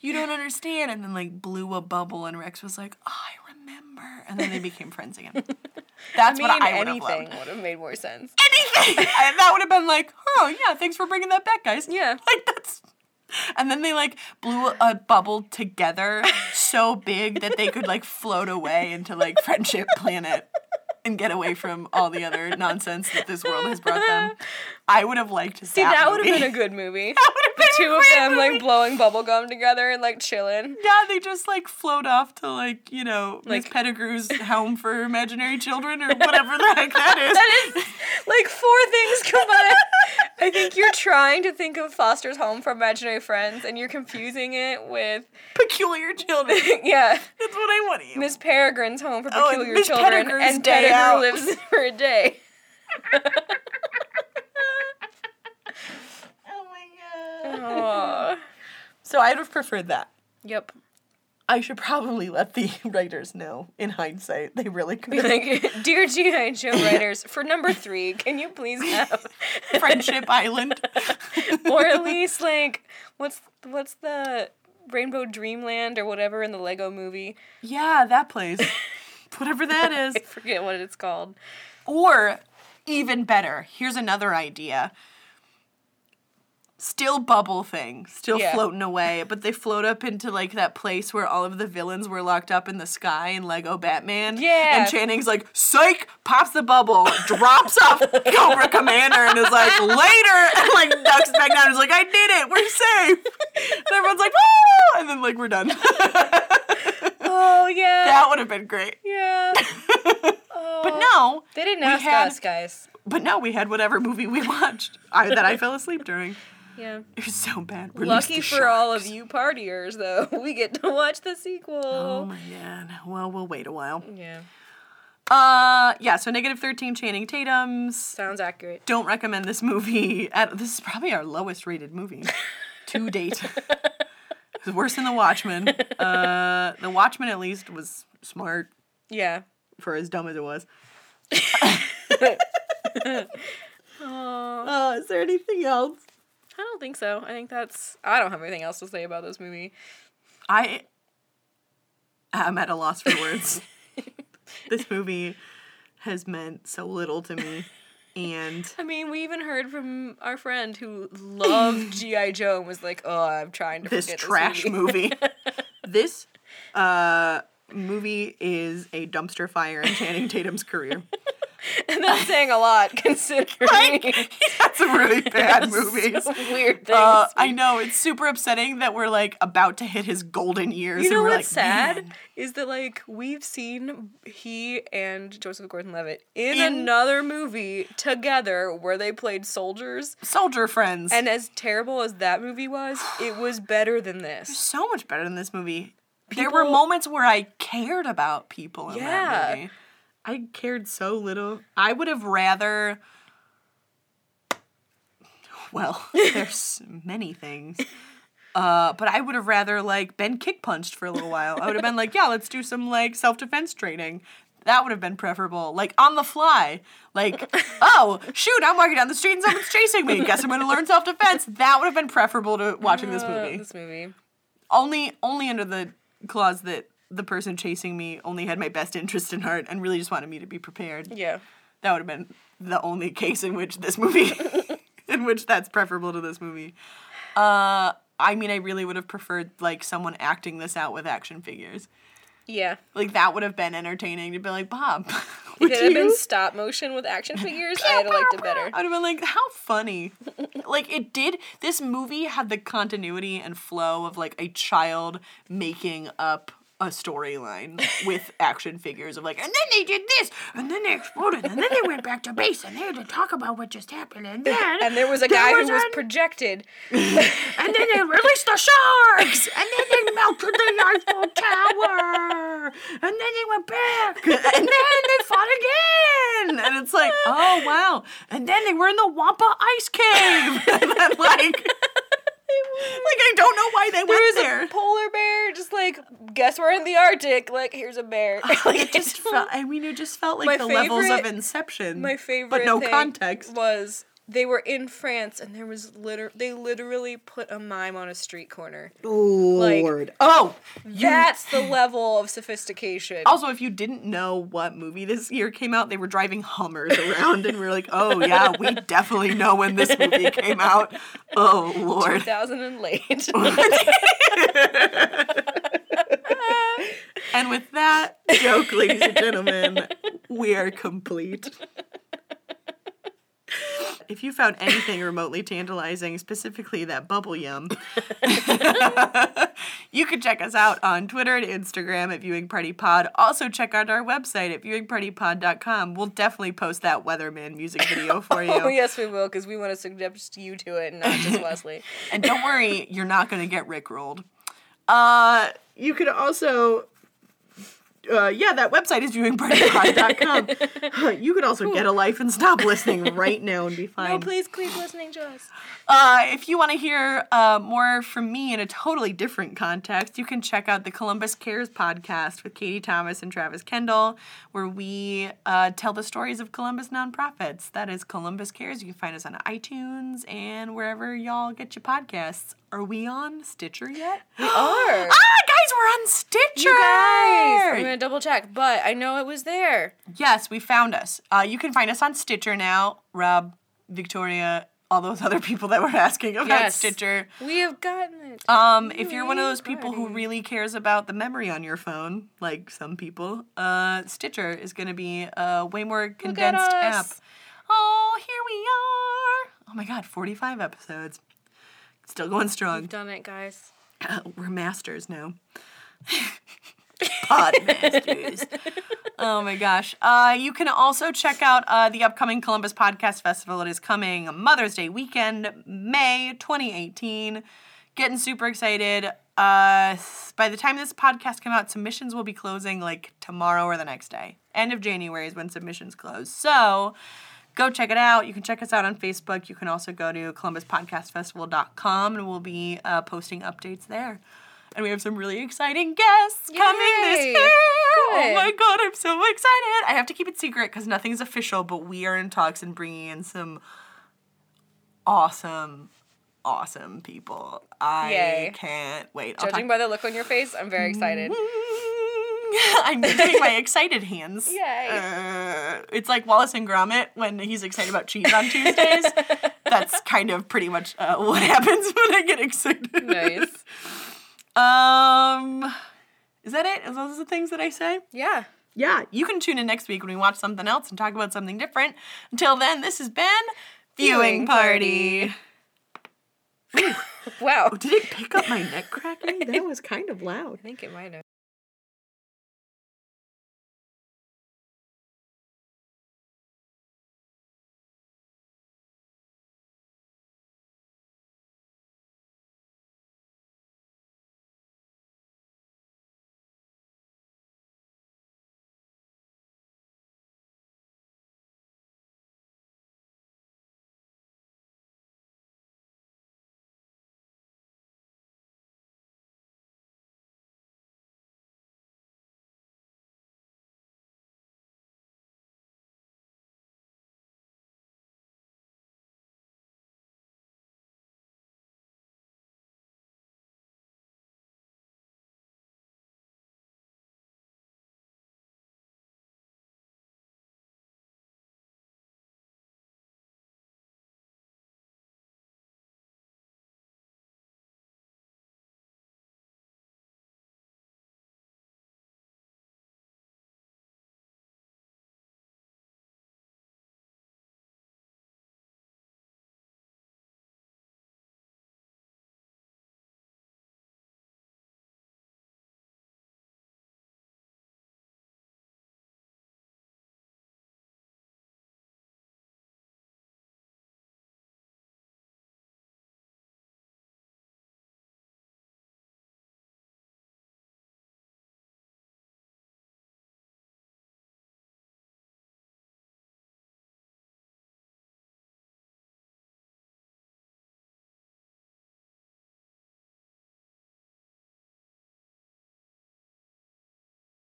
You don't understand, and then like blew a bubble, and Rex was like, "I remember," and then they became friends again. That's I mean, what I would have anything would have made more sense. Anything, and that would have been like, "Oh yeah, thanks for bringing that back, guys." Yeah. like that's and then they like blew a bubble together so big that they could like float away into like friendship planet and get away from all the other nonsense that this world has brought them. I would have liked to See, that, would have been a good movie. The two of them like blowing bubble gum together and like chilling. Yeah, they just like float off to like, you know, Miss Like- Pettigrew's home for imaginary children or whatever the heck that is. That is like four things combined. I think you're trying to think of Foster's Home for Imaginary Friends and you're confusing it with Peculiar children. yeah, That's what I want to Miss Peregrine's Home for Oh, and Peculiar Children and Pettigrew lives for a day. So I'd have preferred that. Yep. I should probably let the writers know in hindsight. They really Be could. like, dear G.I. Joe writers, for number three, can you please have Friendship Island. or at least like what's what's the Rainbow Dreamland or whatever in the Lego movie? Yeah, that place. Whatever that is. I forget what it's called. Or even better, here's another idea. Still bubble thing, still Yeah. floating away, but they float up into like that place where all of the villains were locked up in the sky in Lego Batman. Yeah. And Channing's like, psych, pops the bubble, drops off Cobra Commander, and is like, later, and like ducks back down and is like, I did it, we're safe. And everyone's like, woo! And then like we're done. Oh yeah. that would have been great. yeah. But no, They didn't ask had- us, guys. but no, we had whatever movie we watched I, that I fell asleep during. Yeah. It was so bad. Release Lucky for all of you partiers, though, we get to watch the sequel. Oh my god. Well, we'll wait a while. Yeah. Uh, yeah. So negative thirteen Channing Tatum's. Sounds accurate. Don't recommend this movie. At this is probably our lowest rated movie to date. It's worse than The Watchmen. Uh, The Watchmen at least was smart Yeah. for as dumb as it was. Oh, is there anything else? I don't think so. I think that's. I don't have anything else to say about this movie. I am at a loss for words. this movie has meant so little to me, and I mean, we even heard from our friend who loved G.I. Joe and was like, oh, I'm trying to this forget trash this movie. movie. this uh, movie is a dumpster fire in Channing Tatum's career. and that's saying a lot considering That's a really bad movie. weird things. Uh, I know it's super upsetting that we're like about to hit his golden years. you know what's like, sad "Man." is that like we've seen he and Joseph Gordon-Levitt in, In- another movie together where they played soldiers. Soldier friends. And as terrible as that movie was, it was better than this. so much better than this movie. there were moments where I cared about people in Yeah. that movie. I cared so little. I would have rather. Well, there's many things. Uh, but I would have rather like been kick punched for a little while. I would have been like, yeah, let's do some like self defense training. That would have been preferable. Like on the fly. Like, oh, shoot, I'm walking down the street and someone's chasing me. Guess I'm gonna learn self defense. That would have been preferable to watching this Uh, movie this movie. only only under the clause that the person chasing me only had my best interest in heart and really just wanted me to be prepared. Yeah. That would have been the only case in which this movie in which that's preferable to this movie. Uh I mean I really would have preferred like someone acting this out with action figures. Yeah. Like that would have been entertaining to be like, Bob. If would it had been stop motion with action figures, I'd have liked it better. I'd have been like, how funny. like it did this movie had the continuity and flow of like a child making up a storyline with action figures of like, and then they did this, and then they exploded, and then they went back to base, and they had to talk about what just happened, and then And there was a guy who was an- projected. and then they released the sharks, and then they melted the Eiffel Tower, and then they went back, and then they fought again, and it's like, oh wow, and then they were in the Wampa Ice Cave, and then like. Like I don't know why they were There went was there. a polar bear, just like, guess we're in the Arctic. Like, here's a bear. Like it just felt. I mean, it just felt like My the levels of Inception. My favorite but no context. was they were in France and there was liter- they literally put a mime on a street corner. like- Lord. oh, you- That's the level of sophistication. Also, if you didn't know what movie this year came out, they were driving Hummers around, and we were like, "Oh yeah, we definitely know when this movie came out." Oh Lord. 2000 and late. And with that joke, ladies and gentlemen, we are complete. If you found anything remotely tantalizing, specifically that bubble yum, you can check us out on Twitter and Instagram at Viewing Party Pod. Also, check out our website at viewingpartypod.com. We'll definitely post that Weatherman music video for you. oh, yes, we will, because we want to suggest you to it and not just Leslie. And don't worry, you're not going to get rickrolled. Uh, you could also, uh, yeah, that website is viewingpartypod.com. you could also get a life and stop listening right now and be fine. No, please keep listening to us. Uh, if you want to hear uh, more from me in a totally different context, you can check out the Columbus Cares podcast with Katie Thomas and Travis Kendall, where we uh, tell the stories of Columbus nonprofits. That is Columbus Cares. You can find us on iTunes and wherever y'all get your podcasts. Are we on Stitcher yet? We are. Ah, guys, we're on Stitcher. You guys, I'm gonna double check, but I know it was there. Yes, we found us. Uh, you can find us on Stitcher now. Rob, Victoria, all those other people that were asking about Yes. Stitcher. We have gotten it. Um, if you're one of those people who really cares about the memory on your phone, like some people, uh, Stitcher is going to be a way more condensed app. Oh, here we are. Oh my god, 45 episodes. Still going strong. We've done it, guys. We're masters now. Pod masters. Oh my gosh. Uh, you can also check out uh, the upcoming Columbus Podcast Festival. It is coming Mother's Day weekend, May 2018. Getting super excited. Uh, by the time this podcast come out, submissions will be closing like tomorrow or the next day. End of January is when submissions close. So go check it out. You can check us out on Facebook. You can also go to columbuspodcastfestival.com and we'll be uh, posting updates there. And we have some really exciting guests coming this Yay! year. Oh my god, I'm so excited. I have to keep it secret because nothing's official, but we are in talks and bringing in some awesome, awesome people. I Yay. can't wait. Judging by the look on your face, I'm very excited. I'm doing my excited hands. Yay. Uh, it's like Wallace and Gromit when he's excited about cheese on Tuesdays. That's kind of pretty much uh, what happens when I get excited. Nice. Um, is that it? Is those the things that I say? Yeah. Yeah, you can tune in next week when we watch something else and talk about something different. Until then, this has been Viewing Viewing Party. Wow. Did it pick up my neck cracking? That was kind of loud. I think it might have.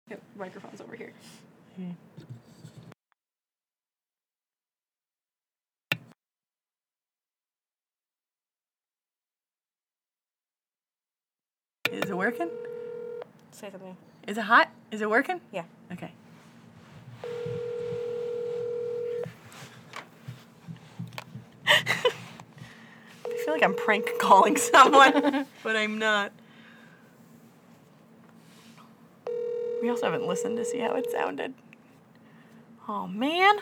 Yep, microphone's over here. Is it working? Say something. Is it hot? Is it working? Yeah. Okay. I feel like I'm prank calling someone, but I'm not. We also haven't listened to see how it sounded. Oh man.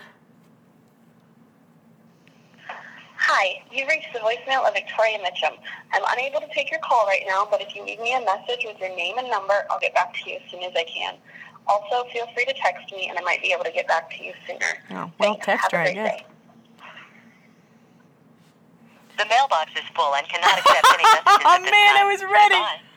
Hi, you've reached the voicemail of Victoria Mitchum. I'm unable to take your call right now, but if you leave me a message with your name and number, I'll get back to you as soon as I can. Also, feel free to text me, and I might be able to get back to you sooner. Oh, well, Thanks. text Have a her, I guess. day. The mailbox is full and cannot accept any messages Oh man, I was ready. Goodbye.